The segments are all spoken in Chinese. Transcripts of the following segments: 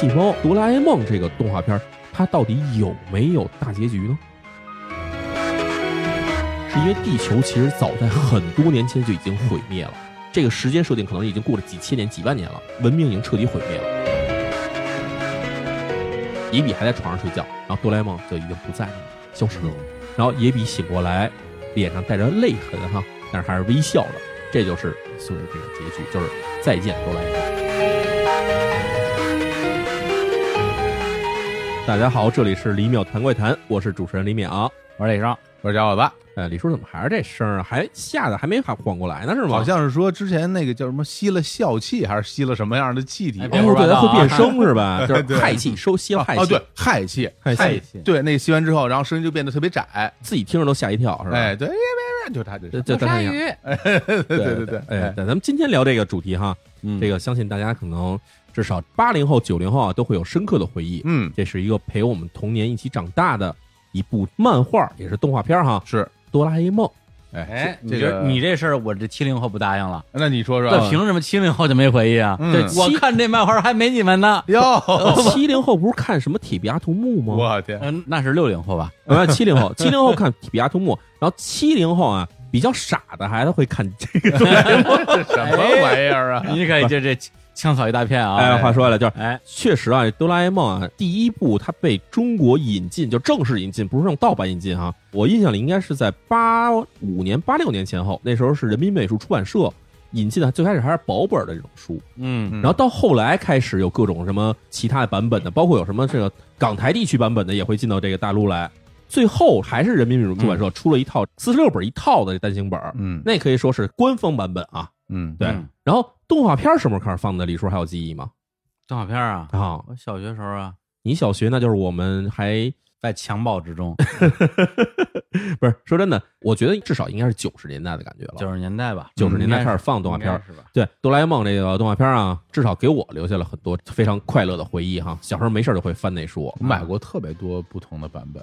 器猫哆啦 A 梦这个动画片，它到底有没有大结局呢？是因为地球其实早在很多年前就已经毁灭了，这个时间设定可能已经过了几千年、几万年了，文明已经彻底毁灭了。野比还在床上睡觉，然后哆啦 A 梦就已经不在了，消失了。然后野比醒过来，脸上带着泪痕哈，但是还是微笑的。这就是所谓这个结局，就是再见哆啦 A 梦。大家好，这里是李淼谈怪谈，我是主持人李淼。我是李生，我是小伙子，哎，李叔怎么还是这声儿啊？还吓得还没缓缓过来呢，是吗？好像是说之前那个叫什么吸了笑气，还是吸了什么样的气体？哎哦，对，它会变声是吧？就是对氦气，收吸了氦气。哦，对，氦气，氦氦气对，那个吸完之后，然后声音就变得特别窄，自己听着都吓一跳，是吧？哎，对，别别别，就他这这，这这样。对对对对，哎，对，咱们今天聊这个主题哈，嗯这个相信大家可能至少八零后、九零后啊都会有深刻的回忆。嗯，这是一个陪我们童年一起长大的一部漫画，也是动画片哈，是，《哆啦 A 梦》。哎你这个你这事儿，我这七零后不答应了。那你说说，那凭什么七零后就没回忆啊？嗯这我看这漫画还没你们呢。哟，七零后不是看什么《铁臂阿童木》吗？我天，嗯，那是六零后吧？呃，七零后，七零后看《铁臂阿童木》，然后七零后啊比较傻的孩子会看这个 什么玩意儿啊？你可以这这枪草一大片啊！哎，话说回来，就是哎，确实啊，哆啦 A 梦啊，第一部它被中国引进，就正式引进，不是用盗版引进啊。我印象里应该是在八五年、八六年前后，那时候是人民美术出版社引进的，最开始还是薄本的这种书，嗯，嗯然后到后来开始有各种什么其他的版本的，包括有什么这个港台地区版本的也会进到这个大陆来。最后还是人民美术出版社出了一套四十六本一套的单行本，嗯那可以说是官方版本啊。嗯，对嗯，然后动画片什么时候开始放的？李叔还有记忆吗？动画片啊，啊，我小学时候啊，你小学那就是我们还在襁褓之中，不是说真的，我觉得至少应该是九十年代的感觉了。九十年代吧，九十年代开始放动画片是吧？对哆啦 A 梦这个动画片啊，至少给我留下了很多非常快乐的回忆哈。小时候没事就会翻那书，我买过特别多不同的版本，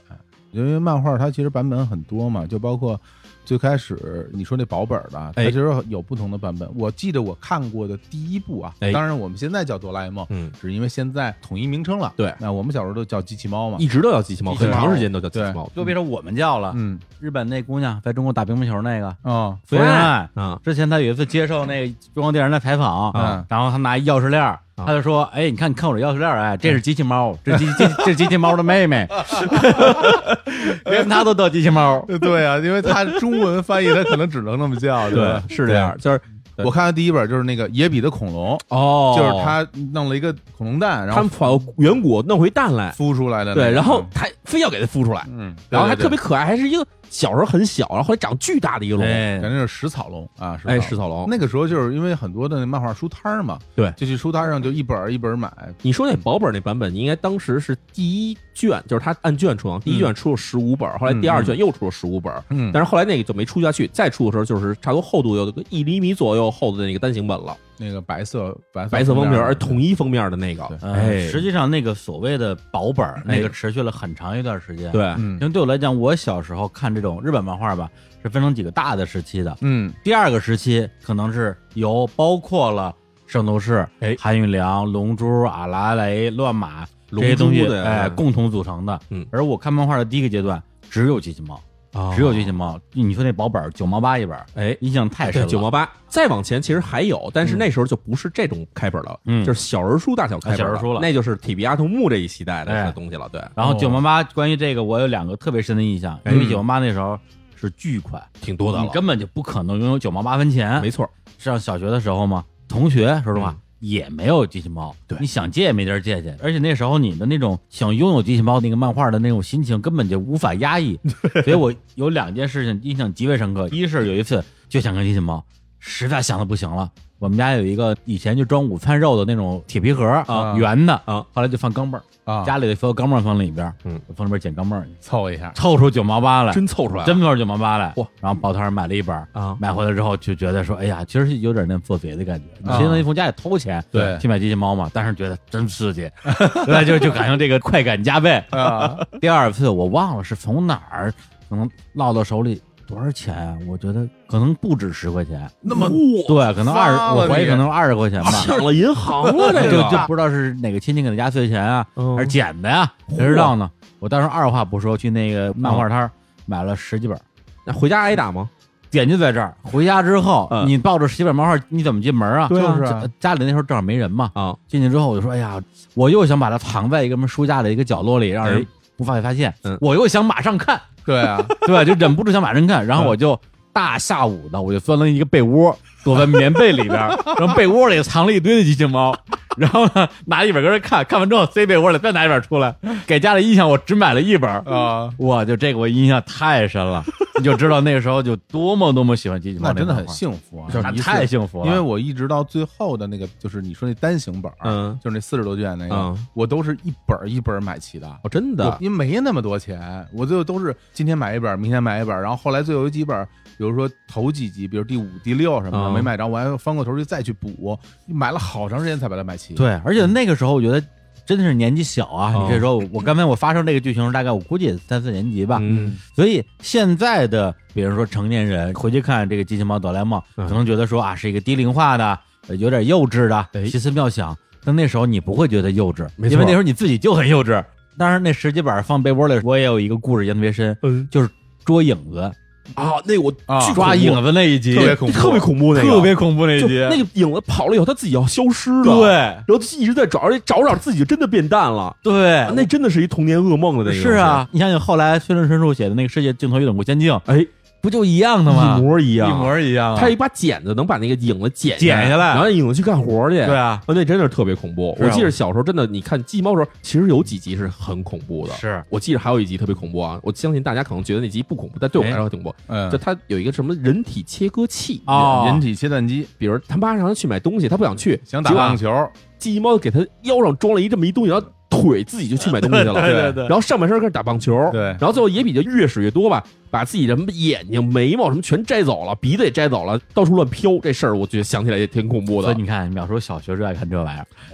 因为漫画它其实版本很多嘛，就包括最开始你说那保本的，它哎。其实有不同的版本。我记得我看过的第一部啊，哎。当然我们现在叫哆啦 A 梦，嗯，只是因为现在统一名称了。对。那我们小时候都叫机器猫嘛。一直都叫机器猫，很长时间都叫机器猫。就别说我们叫了，嗯。日本那姑娘在中国打乒乓球那个哦。福原爱，啊，之前她有一次接受那个中央电视台采访，嗯。然后她拿一钥匙链他就说：“哎，你看，你看我这钥匙链儿，哎，这是机器猫，这机机这这机器猫的妹妹，连他都叫机器猫。对啊，因为他中文翻译他可能只能那么叫，对？，是这样，就是对我看的第一本就是那个野比的恐龙，哦。就是他弄了一个恐龙蛋，然后他们跑远古弄回蛋来，孵出来的那个。对，然后他非要给它孵出来，嗯，然后还特别可爱，还是一个小时候很小，然后后来长巨大的一个龙，哎感觉是食草龙啊，哎，食食草龙。那个时候就是因为很多的漫画书摊嘛，对。就去书摊上就一本一本买，你说那薄本那版本，你应该当时是第一卷，就是他按卷出，第一卷出了十五本，后来第二卷又出了十五本，嗯。但是后来那个就没出下去，再出的时候就是差不多厚度有个一厘米左右厚的那个单行本了，那个白色白白色封面，而统一封面的那个。哎，实际上那个所谓的薄本那个持续了很长一段时间。，对，嗯。因为对我来讲，我小时候看这种日本漫画吧，是分成几个大的时期的。嗯。第二个时期可能是由包括了圣斗士、哎。韩玉良、龙珠、阿拉蕾、乱马这些龙珠东西，哎，共同组成的。嗯。而我看漫画的第一个阶段只有机器猫，啊只有这些猫。你说那薄本儿九毛八一本儿，哎，印象太深对，了。九毛八。再往前其实还有，但是嗯那时候就不是这种开本了，嗯。就是小人书大小开本小人书了。那就是铁臂阿童木这一系代的东西了。对，然后哦。九毛八，关于这个我有两个特别深的印象，哎因为九毛八那时候是巨款，挺多的，你根本就不可能拥有九毛八分钱。没错，上小学的时候嘛，同学说实话、嗯也没有机器猫，对。你想借也没地儿借去，而且那时候你的那种想拥有机器猫那个漫画的那种心情根本就无法压抑，所以我有两件事情印象极为深刻，一是有一次就想看机器猫，实在想的不行了。我们家有一个以前就装午餐肉的那种铁皮盒啊。圆的啊，后来就放钢镚儿，啊，家里的所有钢镚儿放里边儿，嗯。我放里边捡钢镚凑一下，凑出九毛八来，真凑出来，真凑出九毛八来，哇！然后抱摊儿买了一本儿，啊，买回来之后就觉得说，哎呀，其实有点那做贼的感觉，相当于从家里偷钱对。去买机器猫嘛，但是觉得真刺激，那就就感觉这个快感加倍。啊，第二次我忘了是从哪儿可能落到手里，多少钱啊？我觉得可能不止十块钱，那么对，可能二十，我怀疑可能二十块钱吧。抢了银行了，这就个就不知道是哪个亲戚给他压岁钱啊，嗯还是捡的呀？谁知道呢？我当时二话不说去那个漫画摊儿买了十几本，那回家挨打吗？点就在这儿。回家之后，嗯你抱着十几本漫画，你怎么进门啊？对啊就是啊家里那时候正好没人嘛。啊，进去之后，我就说：“哎呀，我又想把它藏在一个什么书架的一个角落里，让人哎不发发现。嗯我又想马上看，对啊，对吧？就忍不住想马上看，然后我就大下午的，我就钻了一个被窝，躲在棉被里边儿，然后被窝里藏了一堆的机器猫，然后呢拿一本搁这看，看完之后塞被窝里，再拿一本出来，给家里印象我只买了一本儿。啊，哇，就这个我印象太深了，你就知道那个时候就多么多么喜欢机器猫那真的很幸福啊，太幸福了。因为我一直到最后的那个，就是你说那单行本儿，嗯就是那四十多卷那个嗯，我都是一本儿一本儿买齐的。哦，真的，因为没那么多钱，我最后都是今天买一本儿，明天买一本儿，然后后来最后有几本儿，比如说头几集，比如第五、第六什么的嗯没买着，我还翻过头去再去补，买了好长时间才把它买齐。对，而且那个时候我觉得真的是年纪小啊。哦你这时候，我刚才我发生这个剧情，大概我估计也三四年级吧。嗯，所以现在的，比如说成年人回去看这个机器猫哆啦 A 梦，嗯可能觉得说啊是一个低龄化的、呃有点幼稚的、哎奇思妙想。但那时候你不会觉得幼稚，没因为那时候你自己就很幼稚。当然，那十几本放被窝里，我也有一个故事印象特别深，嗯就是捉影子、啊，那我啊巨抓影子子那一集，特别恐怖特别恐怖那个，特别恐怖那一集，那个影子跑了以后，他自己要消失了，对。然后一直在找，而且找找自己就真的变淡了，对，那真的是一童年噩梦的那个，是啊，你想想后来孙正神树写的那个《世界尽头与冷酷仙境》，哎，不就一样的吗？一模一样，一模一样啊。他一把剪子能把那个影子剪剪下来然后影子去干活去。对啊，那真的是特别恐怖。啊我记得小时候真的，你看鸡猫的时候，其实有几集是很恐怖的。是我记得还有一集特别恐怖啊！我相信大家可能觉得那集不恐怖，但对我来说挺恐怖。嗯就，他有一个什么人体切割器哦人体切断机比如他妈让他去买东西，他不想去，想打棒球，鸡猫给他腰上装了一这么一东西，然后腿自己就去买东西了。对对对然后上半身开始打棒球，对然后最后野比就越使越多吧，把自己的什么眼睛、眉毛什么全摘走了，鼻子也摘走了，到处乱飘。这事儿我觉得想起来也挺恐怖的所以。你看，淼叔小学就爱看这玩意儿，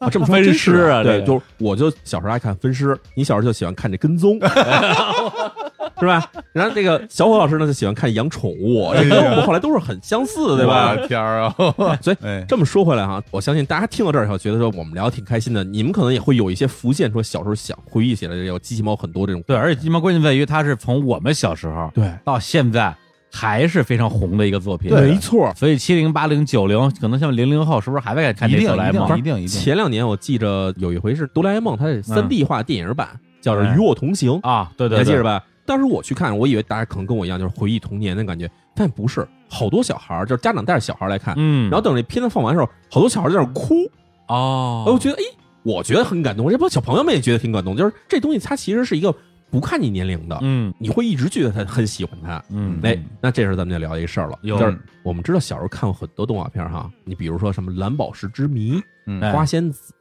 啊，这么说尸啊对，就是我就小时候爱看分尸，你小时候就喜欢看这跟踪，是吧？然后这个小伙老师呢就喜欢看养宠物，这跟我们后来都是很相似的，对吧天儿啊！所以哎，这么说回来哈，我相信大家听到这儿以后，觉得说我们聊得挺开心的，你们可能也会有一些浮现，说小时候想回忆起来这个机器猫很多这种对，而且机器猫关键在于它是从我们小时候对，到现在还是非常红的一个作品。对没错。所以七零、八零、九零，可能像零零后，是不是还在看这一定一定哆啦 A 梦？一定一定，前两年我记着有一回是哆啦 A 梦，它是三 D 化电影版，叫做哎《与我同行》，啊，对对，对？你还记着吧？当时我去看，我以为大家可能跟我一样，就是回忆童年的感觉，但不是，好多小孩儿就是家长带着小孩儿来看，嗯，然后等这片子放完的时候，好多小孩儿在那哭，哦，我觉得，哎，我觉得很感动，这帮小朋友们也觉得挺感动，就是这东西它其实是一个不看你年龄的，嗯。你会一直觉得他很喜欢他。嗯，哎，那这时候咱们就聊一个事儿了，就是我们知道小时候看过很多动画片儿哈，你比如说什么《蓝宝石之谜》花仙子》，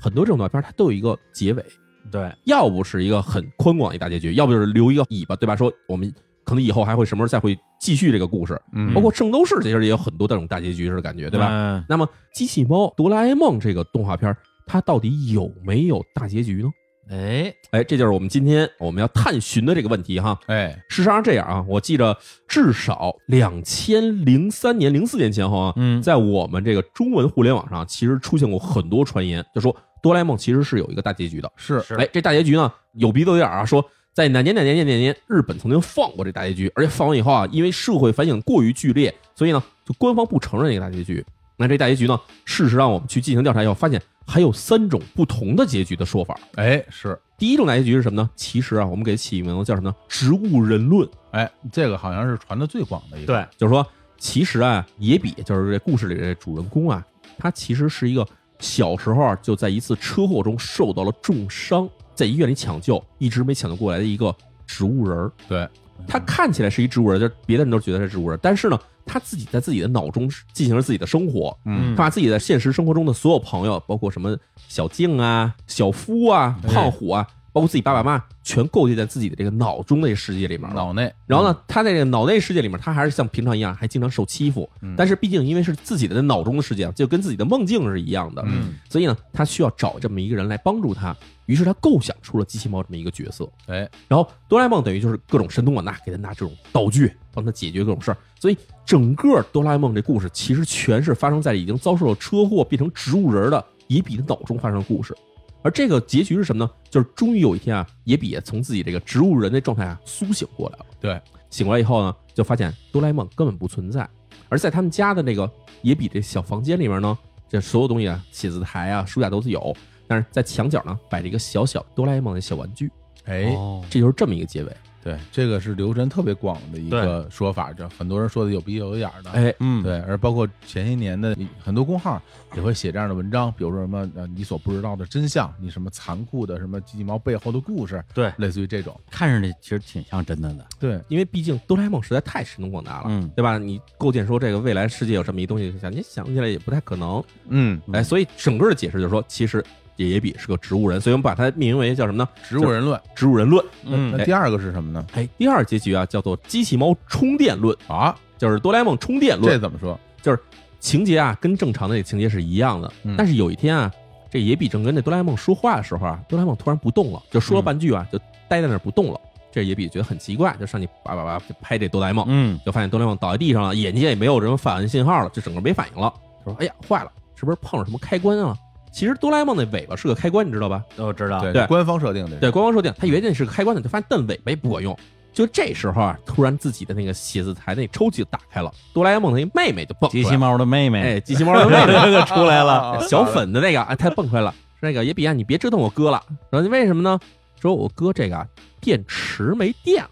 很多这种动画片儿它都有一个结尾，对，要不是一个很宽广的一大结局，要不就是留一个尾巴，对吧？说我们可能以后还会什么时候再会继续这个故事，嗯包括《圣斗士》其实也有很多这种大结局式的感觉，对吧？嗯？那么《机器猫》《哆啦 A 梦》这个动画片儿，它到底有没有大结局呢？哎，哎，这就是我们今天我们要探寻的这个问题哈。哎，事实上这样啊，我记着至少两千零三年、零四年前后啊，嗯，在我们这个中文互联网上，其实出现过很多传言，就说哆啦 A 梦其实是有一个大结局的。是是哎，这大结局呢有鼻子有眼儿啊，说在哪年哪年哪年哪年，日本曾经放过这大结局，而且放完以后啊，因为社会反响过于剧烈，所以呢，就官方不承认这个大结局。那这大结局呢，事实上我们去进行调查以后，发现还有三种不同的结局的说法。哎是第一种大结局是什么呢？其实啊，我们给起名字叫什么呢？植物人论，哎，这个好像是传的最广的一个，对，就是说，其实啊，野比就是这故事里的这主人公啊，他其实是一个小时候啊就在一次车祸中受到了重伤，在医院里抢救，一直没抢救过来的一个植物人儿。对，他看起来是一植物人，就别的人都觉得是植物人，但是呢，他自己在自己的脑中进行了自己的生活，嗯他把自己在现实生活中的所有朋友，包括什么小静啊、小夫啊、哎胖虎啊，包括自己爸爸妈妈，全构建在自己的这个脑中的这世界里面了。脑内，然后呢，他在这个脑内世界里面，他还是像平常一样，还经常受欺负。嗯但是毕竟因为是自己的脑中的世界，就跟自己的梦境是一样的，嗯所以呢，他需要找这么一个人来帮助他。于是他构想出了机器猫这么一个角色。哎，然后哆啦 A 梦等于就是各种神通广大，给他拿这种道具，帮他解决各种事儿。所以整个哆啦 A 梦这故事其实全是发生在已经遭受了车祸变成植物人的野比的脑中发生的故事。而这个结局是什么呢？就是终于有一天啊，野比也从自己这个植物人的状态啊苏醒过来了。对，醒过来以后呢，就发现哆啦 A 梦根本不存在，而在他们家的那个野比这小房间里面呢，这所有东西啊，写字台啊、书架都是有，但是在墙角呢摆着一个小小哆啦 A 梦的小玩具。哎，哦这就是这么一个结尾。对，这个是流传特别广的一个说法，就很多人说的有鼻有眼儿的。哎，嗯，对，而包括前些年的很多公号也会写这样的文章，比如说什么呃你所不知道的真相，你什么残酷的什么机器猫背后的故事，对类似于这种。看上去其实挺像真的的。对，因为毕竟哆啦 A 梦实在太神通广大了，嗯对吧？你构建说这个未来世界有这么一东西，想你想起来也不太可能。嗯，哎，所以整个的解释就是说，其实野野比是个植物人，所以我们把它命名为叫什么呢？植物人论。植物人论。嗯那第二个是什么呢？哎，第二结局啊，叫做机器猫充电论，啊，就是哆啦 A 梦充电论。这怎么说？就是情节啊，跟正常的那个情节是一样的。嗯但是有一天啊，这野比正跟这哆啦 A 梦说话的时候啊，哆啦 A 梦突然不动了，就说了半句啊，就呆在那儿不动了。这野比觉得很奇怪，就上去叭叭叭就拍这哆啦 A 梦，嗯，就发现哆啦 A 梦倒在地上了，眼睛也没有什么反应信号了，就整个没反应了。说：“哎呀，坏了，是不是碰上什么开关啊？”其实哆啦 A 梦的尾巴是个开关，你知道吧？都知道。对，官方设定的。对，官方设定，他以为那是个开关呢，就发现蹬尾巴也不管用。就这时候啊，突然自己的那个写字台那抽屉打开了，哆啦 A 梦的那妹妹就蹦出来了机器，猫的妹妹，哎，机器猫的妹妹 就出来了。啊小粉的那个，哎，他蹦出来了，说那个野比啊，你别折腾我哥了。然后你为什么呢？说我哥这个啊电池没电了，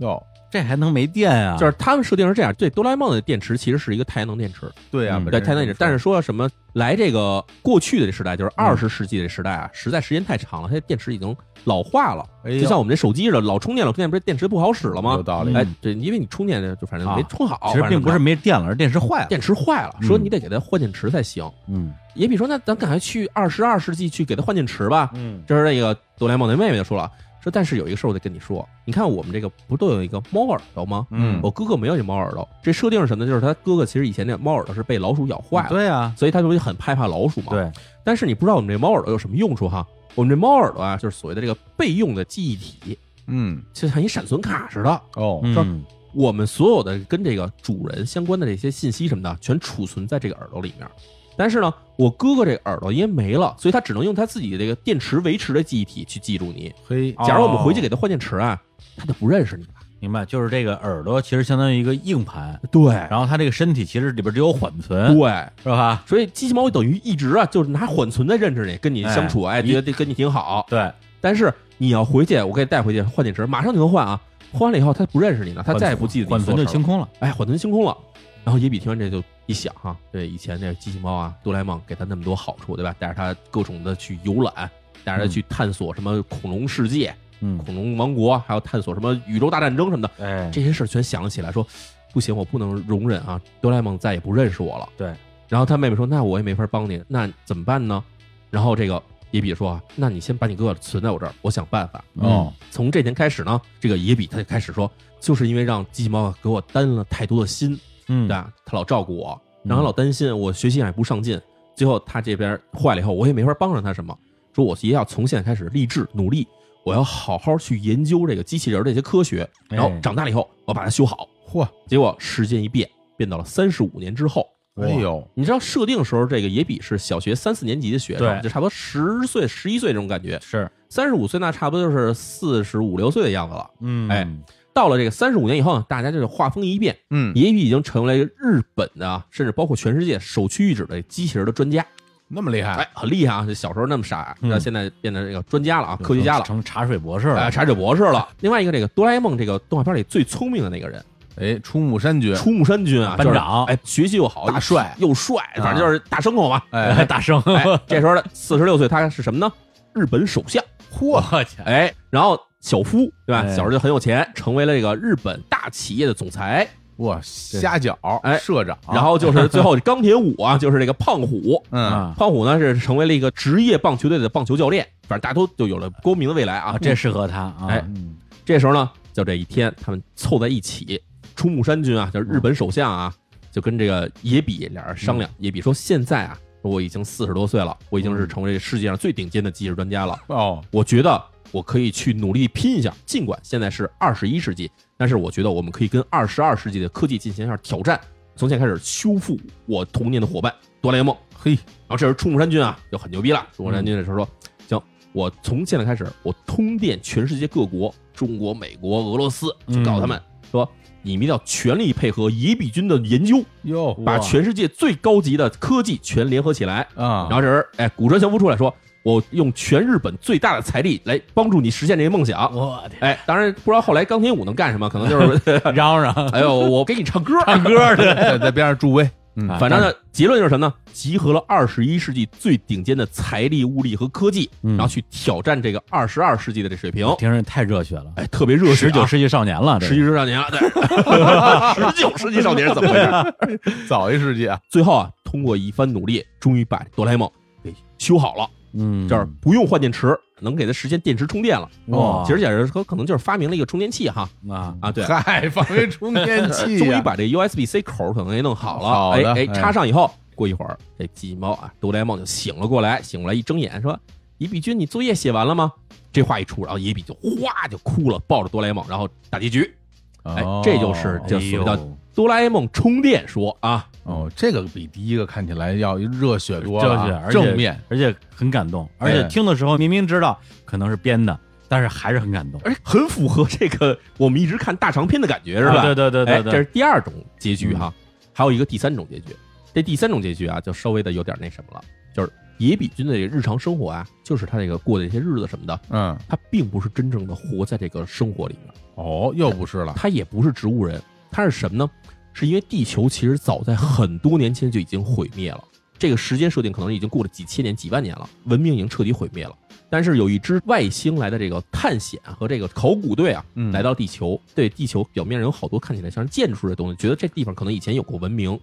哟，这还能没电啊？就是他们设定是这样，对哆啦 A 梦的电池其实是一个太阳能电池，对啊，嗯对太阳能电池，但是说什么来这个过去的这时代，就是二十世纪的时代啊，实在时间太长了，它的电池已经老化了，哎呦就像我们这手机似的，老充电老充电，不是电池不好使了吗？有道理。嗯哎，对，因为你充电就反正没啊充好，其实并不是没电了，而电池坏了。电池坏了，嗯说你得给它换电池才行。嗯也比说，那咱赶快去二十二世纪去给它换电池吧。嗯这时候那个哆啦 A 梦那妹妹就说了，说但是有一个事儿我得跟你说，你看我们这个不都有一个猫耳朵吗？嗯我哥哥没有这猫耳朵，这设定是什么呢？就是他哥哥其实以前那猫耳朵是被老鼠咬坏了，对啊，所以他就会很害怕老鼠嘛。。对，但是你不知道我们这猫耳朵有什么用处哈？我们这猫耳朵啊，就是所谓的这个备用的记忆体，嗯就像一闪存卡似的。哦嗯我们所有的跟这个主人相关的这些信息什么的，全储存在这个耳朵里面。但是呢，我哥哥这个耳朵因为没了，所以他只能用他自己这个电池维持的记忆体去记住你。嘿哦假如我们回去给他换电池啊，他就不认识你了。明白，就是这个耳朵其实相当于一个硬盘，对然后它这个身体其实里边只有缓存，对，是吧？所以机器猫等于一直啊，就是拿缓存在认识你，跟你相处，哎，哎觉得跟你挺好。对，但是你要回去，我给你带回去换电池，马上就能换啊。换完了以后，他不认识你了，他再也不记得你缓存就清空了。哎，缓存清空了。然后野比听完这就一想哈，对以前那个机器猫啊，哆啦 A 梦给他那么多好处，对吧？带着他各种的去游览，带着他去探索什么恐龙世界、嗯，恐龙王国，还有探索什么宇宙大战争什么的，哎，这些事儿全想了起来，说不行，我不能容忍啊，哆啦 A 梦再也不认识我了。对，然后他妹妹说，那我也没法帮你，那怎么办呢？然后这个野比说啊，那你先把你哥哥存在我这儿，我想办法。哦，从这天开始呢，这个野比他就开始说，就是因为让机器猫给我担了太多的心，嗯对吧？他老照顾我，然后老担心我学习上也不上进，最后他这边坏了以后，我也没法帮上他什么。说我也要从现在开始立志努力，我要好好去研究这个机器人的这些科学，然后哎长大了以后我把它修好。嚯，结果时间一变，变到了三十五年之后。哎呦，你知道设定时候，这个也比是小学三四年级的学生，就差不多十岁、十一岁这种感觉。是，三十五岁那差不多就是四十五六岁的样子了。嗯，哎到了这个三十五年以后呢，大家就是画风一变，嗯，野比已经成为日本的啊，甚至包括全世界首屈一指的机器人的专家。那么厉害，哎，很厉害啊！这小时候那么傻，嗯那现在变成这个专家了啊，科学家了，成茶水博士哎，了。茶水博士了。另外一个，这个哆啦 A 梦这个动画片里最聪明的那个人，哎，出木山君，出木山君啊，就是班长哎，学习又好，大帅又帅，反正就是大牲口嘛。哎，大牲，哎，这时候四十六岁，他是什么呢？日本首相。我去，哎，然后小夫对吧？哎小时候就很有钱，成为了这个日本大企业的总裁。哇，虾饺，哎社长，然后就是最后钢铁五啊，就是这个胖虎。嗯，啊胖虎呢是成为了一个职业棒球队的棒球教练，反正大家都就有了光明的未来啊啊，。这适合他啊。哎嗯这时候呢，就这一天，他们凑在一起，出木山君啊，就是日本首相啊，就跟这个野比俩人商量。野比说：“现在啊，我已经四十多岁了，我已经是成为世界上最顶尖的技术专家了。哦，我觉得我可以去努力拼一下，尽管现在是二十一世纪，但是我觉得我们可以跟二十二世纪的科技进行一下挑战。从现在开始修复我童年的伙伴哆啦 A 梦。嘿，然后这时候出木山君啊就很牛逼了。出木山君这时候说：“行，我从现在开始，我通电全世界各国，中国、美国、俄罗斯，去告诉他们、说，你们一定要全力配合野比军的研究，哟，把全世界最高级的科技全联合起来。啊，然后这人，哎，古川祥夫出来说：“我用全日本最大的财力来帮助你实现这个梦想。我天，”哎，当然不知道后来钢铁舞能干什么，可能就是，嚷嚷。哎呦，我给你唱歌，唱歌 去，在在边上助威，嗯。啊反正呢，结论就是什么呢？集合了二十一世纪最顶尖的财力、物力和科技，嗯。然后去挑战这个二十二世纪的这水平。听着太热血了，哎，特别热血、啊，十九世纪少年了，这十九世纪少年了，对，十九世纪少年是怎么回事？早一世纪啊，最后啊，通过一番努力，终于把哆啦 A 梦给修好了，嗯，这儿不用换电池，能给它实现电池充电了。哇。其实也是说，可能就是发明了一个充电器哈。啊啊，对，嗨，发明充电器呀，终于把这 USB C 口可能给弄好了，好的哎哎，哎。插上以后，过一会儿这机器猫啊，哆啦 A 梦就醒了过来，醒过来一睁眼说：“野比君，你作业写完了吗？”这话一出，然后野比就哗就哭了，抱着哆啦 A 梦，然后打结局。哎哦，这就是这所谓叫哎呦哆啦 A 梦充电说啊，哦，这个比第一个看起来要热血多热了啊，血，而且正面，而且很感动，而且哎听的时候明明知道可能是编的，但是还是很感动，而且很符合这个我们一直看大长篇的感觉，是吧？啊对对对对哎，对，这是第二种结局哈，还有一个第三种结局。这第三种结局啊，就稍微的有点那什么了，就是野比君的这个日常生活啊，就是他这个过的一些日子什么的，嗯，他并不是真正的活在这个生活里面，哦，又不是了，他也不是植物人，他是什么呢？是因为地球其实早在很多年前就已经毁灭了，这个时间设定可能已经过了几千年、几万年了，文明已经彻底毁灭了。但是有一支外星来的这个探险和这个考古队啊，嗯来到地球，对地球表面上有好多看起来像是建筑的东西，觉得这地方可能以前有过文明，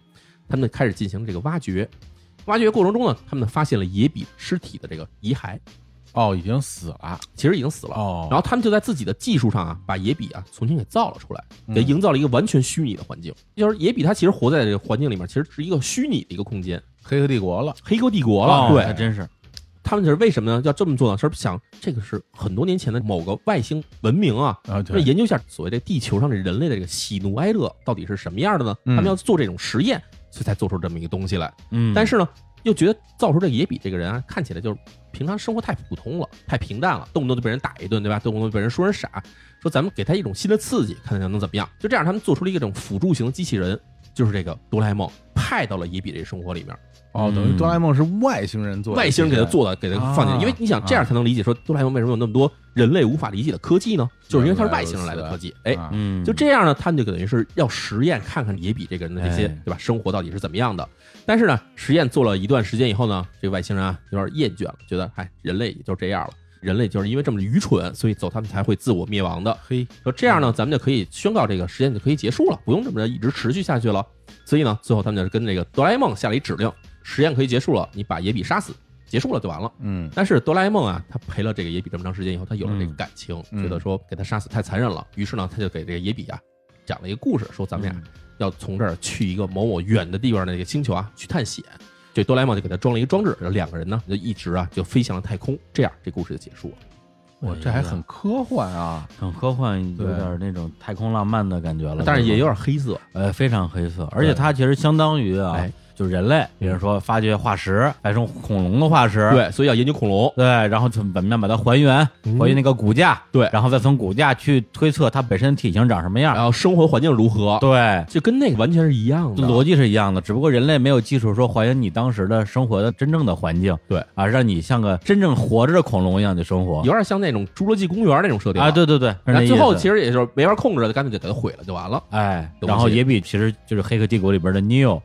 他们开始进行这个挖掘。挖掘过程中呢，他们发现了野比尸体的这个遗骸，哦，已经死了，其实已经死了。哦，然后他们就在自己的技术上啊，把野比啊重新给造了出来，嗯给营造了一个完全虚拟的环境。就是野比他其实活在这个环境里面，其实是一个虚拟的一个空间，黑客帝国了，黑客帝国了。哦对，还真是，他们就是为什么呢？要这么做呢？是想这个是很多年前的某个外星文明啊，啊，对，研究一下所谓的地球上的人类的这个喜怒哀乐到底是什么样的呢？嗯他们要做这种实验，所以才做出这么一个东西来。嗯，但是呢，又觉得造出这野比这个人啊，看起来就是平常生活太普通了，太平淡了，动不动就被人打一顿，对吧？动不动就被人说人傻，说咱们给他一种新的刺激，看看能怎么样。就这样，他们做出了一个这种辅助型的机器人，就是这个哆啦 A 梦派到了野比这生活里面，哦，等于嗯。哆啦 A 梦是外星人做的，外星人给他做的，给他放进因为你想这样才能理解说哆啦 A 梦为什么有那么多人类无法理解的科技呢？就是因为它是外星人来的科技，哎，啊。嗯，就这样呢，他们就等于是要实验，看看野比这个人的这些哎。对吧？生活到底是怎么样的。但是呢，实验做了一段时间以后呢，这个外星人啊有点厌倦了，觉得哎，人类也就这样了。人类就是因为这么愚蠢，所以走他们才会自我灭亡的。嘿，说这样呢，咱们就可以宣告这个实验就可以结束了，不用这么着一直持续下去了。所以呢，最后他们就是跟这个哆啦 A 梦下了一指令，实验可以结束了，你把野比杀死，结束了就完了。嗯但是哆啦 A 梦啊，他陪了这个野比这么长时间以后，他有了这个嗯感情，嗯觉得说给他杀死太残忍了，于是呢，他就给这个野比啊讲了一个故事，说咱们俩嗯要从这儿去一个某某远的地方的那个星球啊去探险。这哆啦 A 梦就给他装了一个装置，然后两个人呢就一直啊就飞向了太空，这样这故事就结束了。哇，这还很科幻啊，很科幻，有点那种太空浪漫的感觉了，但是也有点点黑色，呃非常黑色，而且它其实相当于啊哎，就是人类，比如说发掘化石，发现恐龙的化石，对，所以要研究恐龙。对，然后怎么样把它还原，嗯还原那个骨架，对然后再从骨架去推测它本身体型长什么样然，后生活环境如何？对。就跟那个完全是一样的逻辑是一样的，只不过人类没有技术说还原你当时的生活的真正的环境，对啊，让你像个真正活着的恐龙一样的生活有点像那种侏罗纪公园那种设定啊，。对对对，那最后其实实也就是没法控制了，干脆就给它毁了就完了。哎，然后也比其实就是《黑客帝国》里边的 Neo，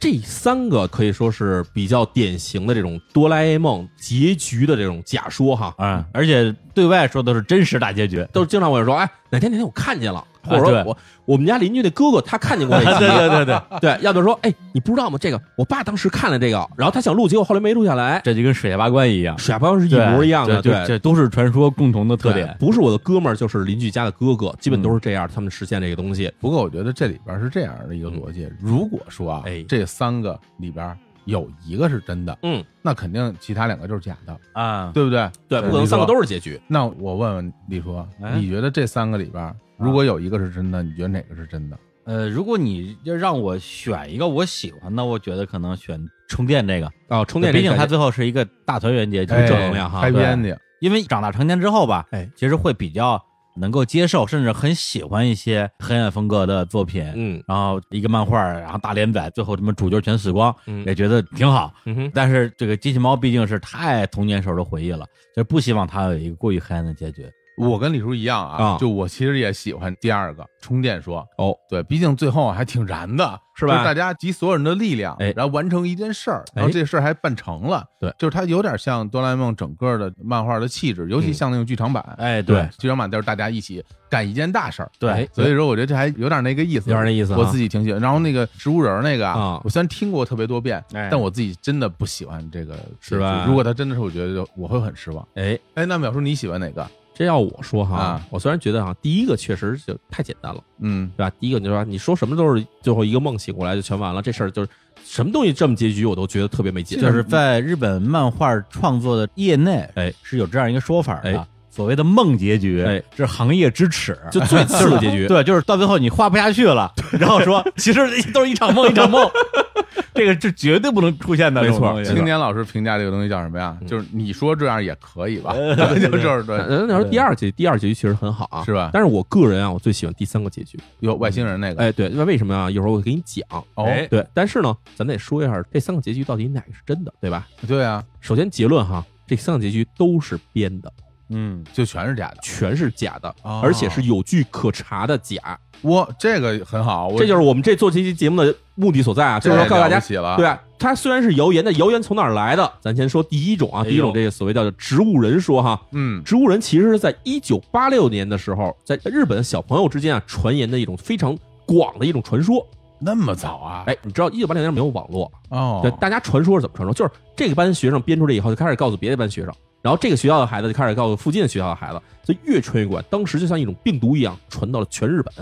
这三个可以说是比较典型的这种哆啦 A 梦结局的这种假说哈，嗯，而且对外说的是真实大结局，都是经常会说，哎，哪天哪天我看见了，或者说对。我我们家邻居那哥哥他看见过这集，对对对对，对，要不然说，哎，你不知道吗？这个我爸当时看了这个，然后他想录，结果后来没录下来，这就跟水下八关一样，水下八关是一模一样的，对。这都是传说共同的特点。不是我的哥们儿，就是邻居家的哥哥，基本都是这样，他们实现这个东西。不过我觉得这里边是这样的一个逻辑，如果说啊哎，这三个里边有一个是真的，嗯，那肯定其他两个就是假的，啊，对不对？对，不可能三个都是结局。那我问问李叔，哎。你觉得这三个里边，如果有一个是真的，你觉得哪个是真的？呃，如果你要让我选一个我喜欢的，我觉得可能选充电这个，哦，充电毕竟它最后是一个大团圆结局，哎正能量哈开对。篇的，因为长大成年之后吧，哎，其实会比较能够接受，甚至很喜欢一些黑暗风格的作品。嗯然后一个漫画，然后大连载，最后什么主角全死光，嗯也觉得挺好。嗯哼，但是这个机器猫毕竟是太童年时候的回忆了，就是不希望它有一个过于黑暗的结局。我跟李叔一样啊，啊。就我其实也喜欢第二个充电说，哦，对，毕竟最后还挺燃的，是吧就大家集所有人的力量，哎。然后完成一件事儿，然后哎。这事儿还办成了，对。就是它有点像哆啦 A 梦整个的漫画的气质，尤其嗯。像那种剧场版，哎，对，剧场版就是大家一起干一件大事儿，对哎所以说我觉得这还有点那个意思，有点那意思啊我自己挺喜欢。然后那个植物人那个啊我虽然听过特别多遍，哎但我自己真的不喜欢这个是吧如果他真的是，我觉得我会很失望。哎，哎，那淼叔你喜欢哪个？这要我说哈啊，我虽然觉得哈，第一个确实就太简单了，嗯对吧？第一个你说你说什么都是最后一个梦醒过来就全完了，这事儿就是什么东西这么结局我都觉得特别没劲。就是在日本漫画创作的业内，哎，是有这样一个说法的哎。所谓的梦结局，哎，这是行业之耻，就最次的 结局。对，就是到最后你画不下去了，然后说 其实都是一场梦，一场梦，这个是绝对不能出现的，没错青年老师评价这个东西叫什么呀？嗯。就是你说这样也可以吧？就就是。对，那那说第二结第二结局其实很好啊，是吧？但是我个人啊，我最喜欢第三个结局。有外星人那个，哎，对，那为什么啊？一会儿我会给你讲。哦，哎对，但是呢，咱得说一下这三个结局到底哪个是真的，对吧？对啊，首先结论哈，这三个结局都是编的，嗯，就全是假的。全是假的，哦而且是有据可查的假。我这个很好，我这就是我们这做这期节目的目的所在啊，就是要告诉大家对啊，它虽然是谣言，但谣言从哪儿来的？咱先说第一种啊，哎呦第一种这个所谓叫做植物人说哈，嗯植物人其实是在一九八六年的时候，在日本小朋友之间啊传言的一种非常广的一种传说。那么早啊？哎，你知道一九八六年没有网络，哦，对，大家传说是怎么传说？就是这个班学生编出来以后，就开始告诉别的班学生，然后这个学校的孩子就开始告诉附近的学校的孩子，所以越传越广。当时就像一种病毒一样传到了全日本。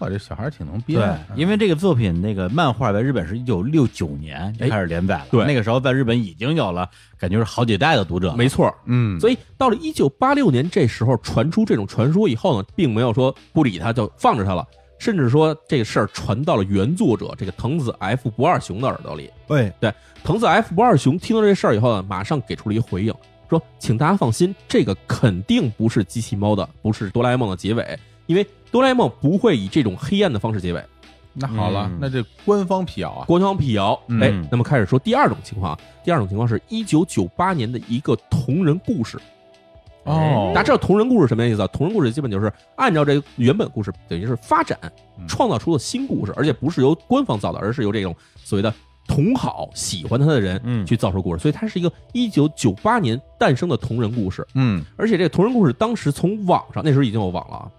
哇，这小孩挺能编对啊，，因为这个作品那个漫画在日本是一九六九年就开始连载了，对那个时候在日本已经有了感觉是好几代的读者，没错，嗯，所以到了一九八六年这时候传出这种传说以后呢，并没有说不理他就放着他了，甚至说这个事儿传到了原作者这个藤子 F 不二雄的耳朵里。对，藤子 F 不二雄听到这事儿以后呢，马上给出了一个回应，说：“请大家放心，这个肯定不是机器猫的，不是哆啦 A 梦的结尾，因为哆啦 A 梦不会以这种黑暗的方式结尾。那好了嗯，那这官方辟谣啊，官方辟谣。嗯哎，那么开始说第二种情况啊，第二种情况是一九九八年的一个同人故事。哦，大家知道同人故事什么意思啊？同人故事基本就是按照这个原本故事，等于是发展嗯创造出了新故事，而且不是由官方造的，而是由这种所谓的同好喜欢他的人嗯去造出故事。所以它是一个一九九八年诞生的同人故事，嗯而且这个同人故事当时从网上那时候已经有网了啊，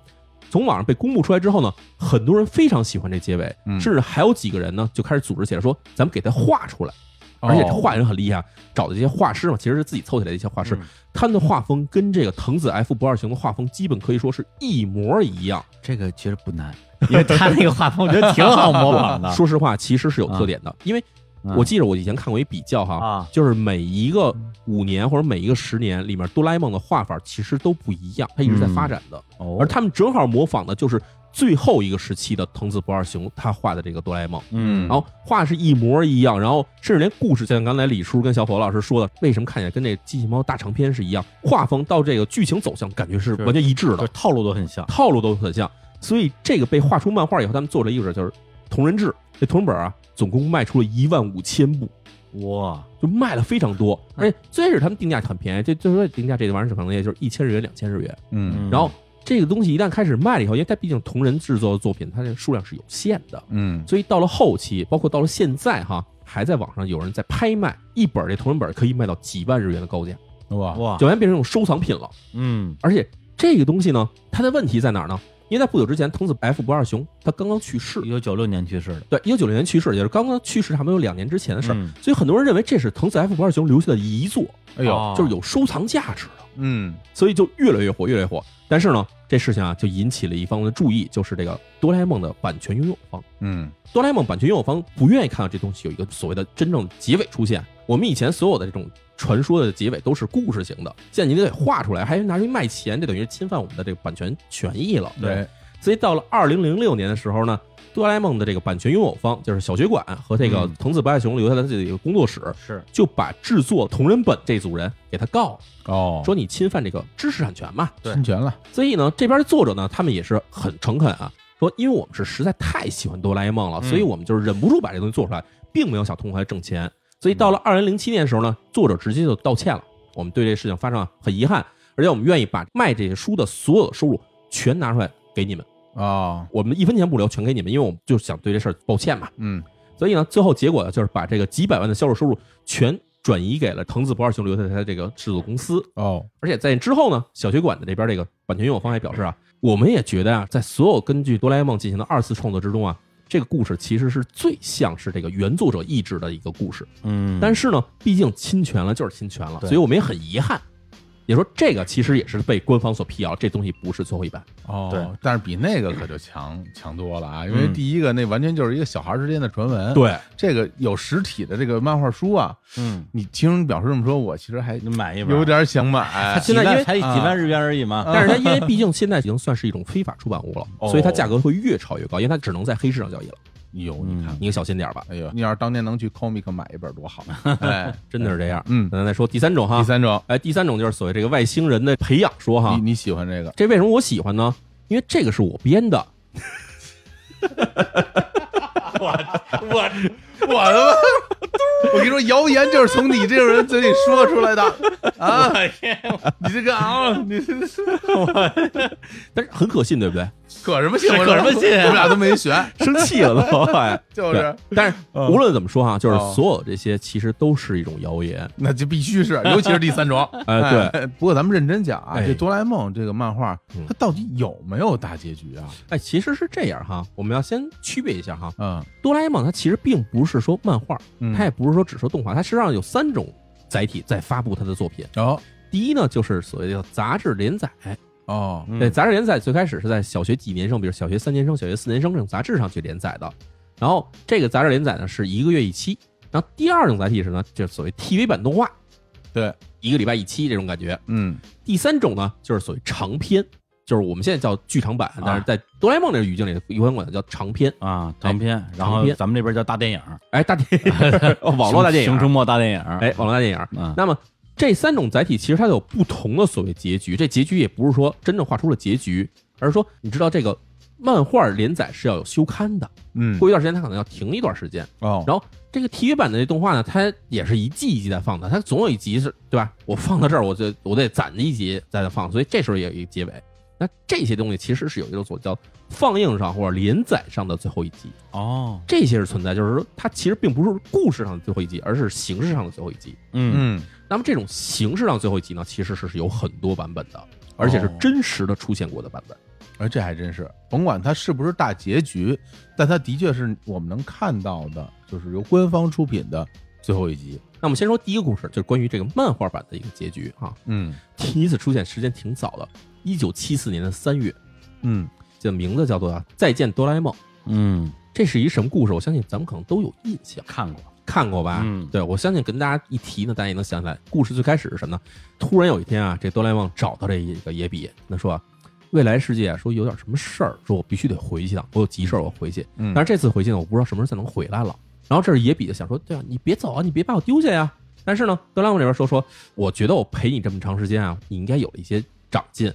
从网上被公布出来之后呢，很多人非常喜欢这结尾，嗯甚至还有几个人呢就开始组织起来说，咱们给它画出来。而且这哦画人很厉害，找的这些画师嘛，其实是自己凑起来的一些画师，嗯他们的画风跟这个藤子 F 不二雄的画风基本可以说是一模一样。这个其实不难，因为他那个画风我觉得挺好模仿的。说实话，其实是有特点的，因为嗯我记得我以前看过一比较哈，啊，就是每一个五年或者每一个十年里面，哆啦 A 梦的画法其实都不一样，它一直在发展的，哦而他们正好模仿的就是最后一个时期的藤子不二雄他画的这个哆啦 A 梦。嗯，然后画是一模一样，然后甚至连故事，像刚才李叔跟小伙老师说的，为什么看起来跟那机器猫大长篇是一样，画风到这个剧情走向感觉是是完全一致的就，套路都很像。套路都很像。所以这个被画出漫画以后，他们做了一个就是同人志，这同人本啊，总共卖出了一万五千部，哇，就卖了非常多。而且最开始他们定价很便宜，这就是说定价这玩意儿可能也就是一千日元、两千日元。嗯然后这个东西一旦开始卖了以后，因为它毕竟同人制作的作品，它这个数量是有限的，嗯。所以到了后期，包括到了现在哈，还在网上有人在拍卖一本这同人本可以卖到几万日元的高价，哇。哇，就完全变成一种收藏品了。嗯。而且这个东西呢，它的问题在哪儿呢？因为在不久之前，藤子 F 不二雄他刚刚去世一，九九六年去世的，对，一九九六年去世，也是刚刚去世，差不多有两年之前的事儿，嗯所以很多人认为这是藤子 F 不二雄留下的遗作，哎呦，哦就是有收藏价值的。嗯所以就越来越火，越来越火。但是呢，这事情啊就引起了一方的注意，就是这个哆啦 A 梦的版权拥有方。嗯哆啦 A 梦版权拥有方不愿意看到这东西有一个所谓的真正结尾出现。我们以前所有的这种传说的结尾都是故事型的，现在你得画出来，还拿出去卖钱，这等于是侵犯我们的这个版权权益了。对，所以到了二零零六年的时候呢，哆啦 A 梦的这个版权拥有方就是小学馆和这个嗯藤子不二雄留下的这个工作室，是就把制作同人本这组人给他告了，哦，说你侵犯这个知识产权嘛。对侵权了，所以呢，这边的作者呢，他们也是很诚恳啊，说因为我们是实在太喜欢哆啦 A 梦了，嗯所以我们就是忍不住把这东西做出来，并没有想通过来挣钱。所以到了二零零七年的时候呢，作者直接就道歉了，我们对这事情发生了很遗憾，而且我们愿意把卖这些书的所有的收入全拿出来给你们，啊，我们一分钱不留，全给你们，因为我们就想对这事儿抱歉嘛。嗯。所以呢，最后结果呢，就是把这个几百万的销售收入全转移给了藤子不二雄留下的这个制作公司。哦，而且在之后呢，小学馆的这边这个版权拥有方还表示啊，我们也觉得啊，在所有根据哆啦 A 梦进行的二次创作之中啊，这个故事其实是最像是这个原作者意志的一个故事。嗯，但是呢，毕竟侵权了就是侵权了，所以我们也很遗憾。也说这个其实也是被官方所辟谣，这东西不是最后一版。哦，对，但是比那个可就强强多了啊，因为嗯第一个那完全就是一个小孩之间的传闻，，对，这个有实体的这个漫画书啊，嗯，你听表示这么说，我其实还你买一本，有点想买，现在因为才几万日元而已嘛，啊 但是它因为毕竟现在已经算是一种非法出版物了，哦所以它价格会越炒越高，因为它只能在黑市上交易了。有嗯你看，你可小心点儿吧，哎呦，你要是当年能去 Comic 买一本多好，哎，真的是这样。嗯，咱再说第三种哈，第三种，哎，第三种就是所谓这个外星人的培养说哈。你，你喜欢这个？这为什么我喜欢呢？因为这个是我编的，我我 他妈，我跟你说，谣言就是从你这种人嘴里说出来的啊！你这个啊，你这但是很可信，对不对？可什么信？可什么信啊我们俩都没选，生气了都，哎，就是。但是嗯无论怎么说哈，就是哦所有这些其实都是一种谣言。那就必须是，尤其是第三种。哎对，不过咱们认真讲啊，哎这哆啦 A 梦这个漫画嗯，它到底有没有大结局啊？哎，其实是这样哈，我们要先区别一下哈。嗯哆啦 A 梦它其实并不是说漫画，嗯，它也不是说只说动画，它实际上有三种载体在发布它的作品。哦第一呢，就是所谓的杂志连载。哦嗯对，杂志连载最开始是在小学几年生，比如小学三年生、小学四年生这种杂志上去连载的。然后这个杂志连载呢是一个月一期。然后第二种载体是呢，就是所谓 TV 版动画，对，一个礼拜一期这种感觉。嗯第三种呢，就是所谓长篇，就是我们现在叫剧场版，但是在哆啦 A 梦这个语境里，一般管它叫长篇。啊，长篇，然后咱们这边叫大电影，哎，大电影，哦 网络大电影，熊出没大电影，哎，网络大电影。嗯，那么这三种载体其实它有不同的所谓结局，这结局也不是说真正画出了结局，而是说你知道这个漫画连载是要有休刊的，嗯过一段时间它可能要停一段时间。哦，然后这个 TV 版的这动画呢，它也是一季一季在放的，它总有一集是对吧？我放到这儿，我就我得攒一集再放，所以这时候也有一个结尾。那这些东西其实是有一种所叫放映上或者连载上的最后一集，哦，这些是存在，就是说它其实并不是故事上的最后一集，而是形式上的最后一集。嗯嗯那么这种形式上最后一集呢，其实是有很多版本的，而且是真实的出现过的版本。哎，这还真是，甭管它是不是大结局，但它的确是我们能看到的，就是由官方出品的最后一集。那我们先说第一个故事，就是关于这个漫画版的一个结局啊。嗯第一次出现时间挺早的，一九七四年的三月，嗯，这名字叫做《再见哆啦 A 梦》。嗯，这是一什么故事？我相信咱们可能都有印象，看过，看过吧？嗯对，我相信跟大家一提呢，大家也能想起来。故事最开始是什么呢？突然有一天啊，这哆啦 A 梦找到这一个野比，那说啊未来世界啊说有点什么事儿，说我必须得回去一趟，我有急事儿我回去。嗯但是这次回去呢，我不知道什么时候才能回来了。然后这是野比的想说，对啊，你别走啊，你别把我丢下呀。但是呢，哆啦 A 梦这边说说，我觉得我陪你这么长时间啊，你应该有了一些长进。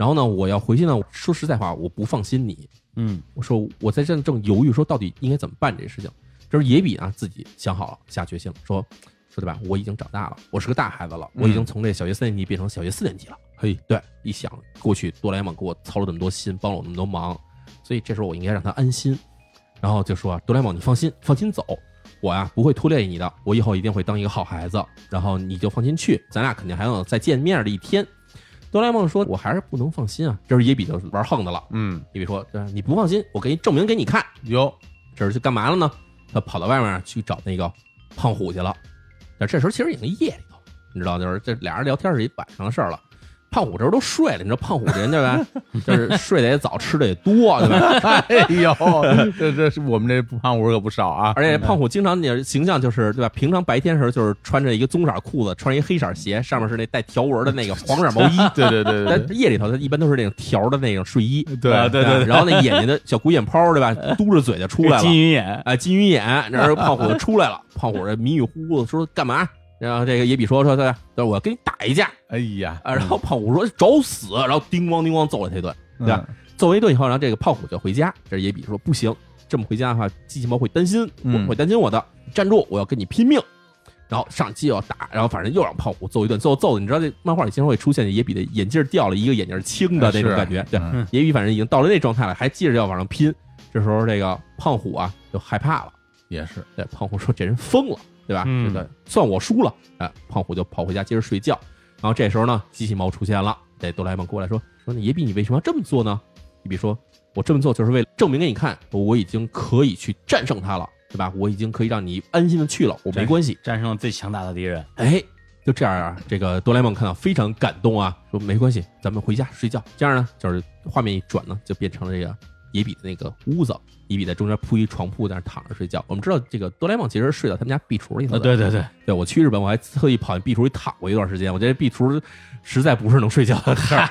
然后呢，我要回去呢，说实在话，我不放心你。嗯我说我在这正犹豫，说到底应该怎么办这事情。这时候野比啊自己想好了，下决心了，说说对吧？我已经长大了，我是个大孩子了，我已经从这小学三年级变成小学四年级了。嘿，对，一想过去哆啦 A 梦给我操了这么多心，帮了我那么多忙，所以这时候我应该让他安心。然后就说啊，哆啦 A 梦，你放心，放心走，我呀不会拖累你的，我以后一定会当一个好孩子。然后你就放心去，咱俩肯定还有再见面的一天。哆啦 A 梦说：“我还是不能放心啊。”这时候野比就玩横的了。嗯，野比说：“对，你不放心，我给你证明给你看。哟，”这是去干嘛了呢？他跑到外面去找那个胖虎去了。但这时候其实已经夜里头，你知道，就是这俩人聊天是一晚上的事儿了。胖虎这时候都睡了，你知道胖虎人对吧？就是睡得也早，吃的也多，对吧？哎呦，这这是我们这胖虎可不少啊，而且胖虎经常也形象就是对吧？平常白天时候就是穿着一个棕色裤子，穿一黑色鞋，上面是那带条纹的那个黄色毛衣。对对对对但夜里头他一般都是那种条的那种睡衣，对啊对对然后那眼睛的小鬼眼泡，对吧？嘟着嘴就出来了金，鱼眼，哎，金鱼眼，然后胖虎就出来了。胖虎这迷迷糊糊的说干嘛？然后这个野比说说他说，我要跟你打一架哎呀，啊。然后胖虎说找死，然后叮咣叮咣揍了他一顿。对吧嗯？揍完一顿以后，然后这个胖虎就回家。这野比说不行，这么回家的话，机器猫会担心，会担心我的。站住，我要跟你拼命。然后上机要打，然后反正又让胖虎揍一顿，最后揍的你知道这漫画里经常会出现野比的眼镜掉了，一个眼镜青的那种感觉，对，嗯野比反正已经到了那状态了，还接着要往上拼。这时候这个胖虎啊就害怕了，也是，对，胖虎说这人疯了，对吧？嗯这个算我输了，哎，胖虎就跑回家接着睡觉。然后这时候呢，机器猫出现了，这哆啦 A 梦过来说说那野比你为什么要这么做呢？野比说，我这么做就是为了证明给你看，我已经可以去战胜他了，对吧？我已经可以让你安心的去了，我没关系。战胜了最强大的敌人。哎，就这样啊，这个哆啦 A 梦看到非常感动啊，说没关系，咱们回家睡觉。这样呢，就是画面一转呢，就变成了这个野比的那个屋子，野比在中间铺一床铺，在那躺着睡觉。我们知道这个哆啦 A 梦其实是睡到他们家壁橱里头啊，的。对对对，对，我去日本我还特意跑进壁橱里躺过一段时间，我觉得壁橱实在不是能睡觉的地儿，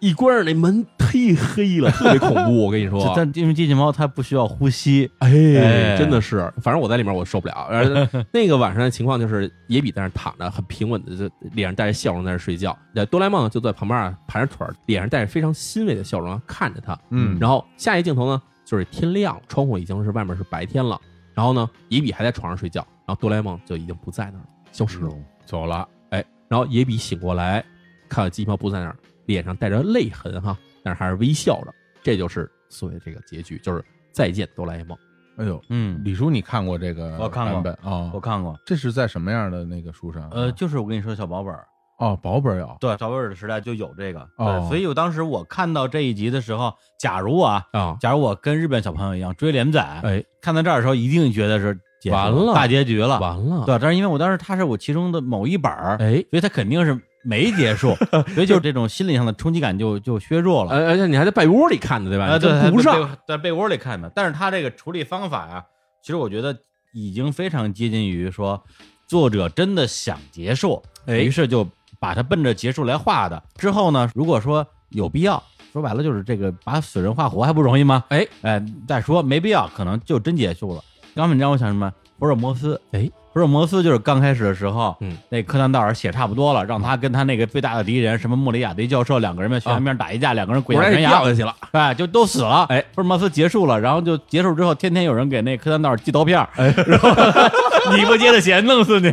一关上那门忒黑了，特别恐怖。我跟你说，但因为机器猫它不需要呼吸，哎，哎真的是，反正我在里面我受不了。而那个晚上的情况就是，野比在那躺着，很平稳的，就脸上带着笑容在那睡觉。那哆啦 A 梦就在旁边啊，盘着腿儿，脸上带着非常欣慰的笑容啊看着他。嗯，然后下一镜头呢，就是天亮了，窗户已经是外面是白天了。然后呢，野比还在床上睡觉，然后哆啦 A 梦就已经不在那儿了，消失了。走了，哎，然后野比醒过来，看到机器猫不在那儿，脸上带着泪痕哈，但是还是微笑着。这就是所谓的这个结局，就是再见哆啦 A 梦。哎呦，嗯，李叔，你看过这个我看过版本哦？我看过，这是在什么样的那个书上？呃，就是我跟你说的小薄本儿，哦，薄本有，对，小薄本儿的时代就有这个，哦对，所以我当时我看到这一集的时候，假如啊，啊，假如我跟日本小朋友一样追连载，哎，看到这儿的时候，一定觉得是结束完了大结局了，完了，对，但是因为我当时它是我其中的某一本儿，哎，所以它肯定是没结束，所以就是这种心理上的冲击感就就削弱了。而而且你还在被窝里看的对吧？啊，你对，顾不上。在在被窝里看的。但是他这个处理方法呀，其实我觉得已经非常接近于说，作者真的想结束，哎于是就把它奔着结束来画的。之后呢，如果说有必要，说白了就是这个把死人画活还不容易吗？哎哎，再说没必要，可能就真结束了。刚才你让我想什么？福尔摩斯，哎，福尔摩斯就是刚开始的时候，嗯，那柯南道尔写差不多了，让他跟他那个最大的敌人什么莫里亚蒂教授两个人在悬崖边打一架，两个人滚下悬崖，掉下去了。哎，就都死了。哎，福尔摩斯结束了，然后就结束之后，天天有人给那柯南道尔寄刀片儿，然后 你不接着写，弄死你。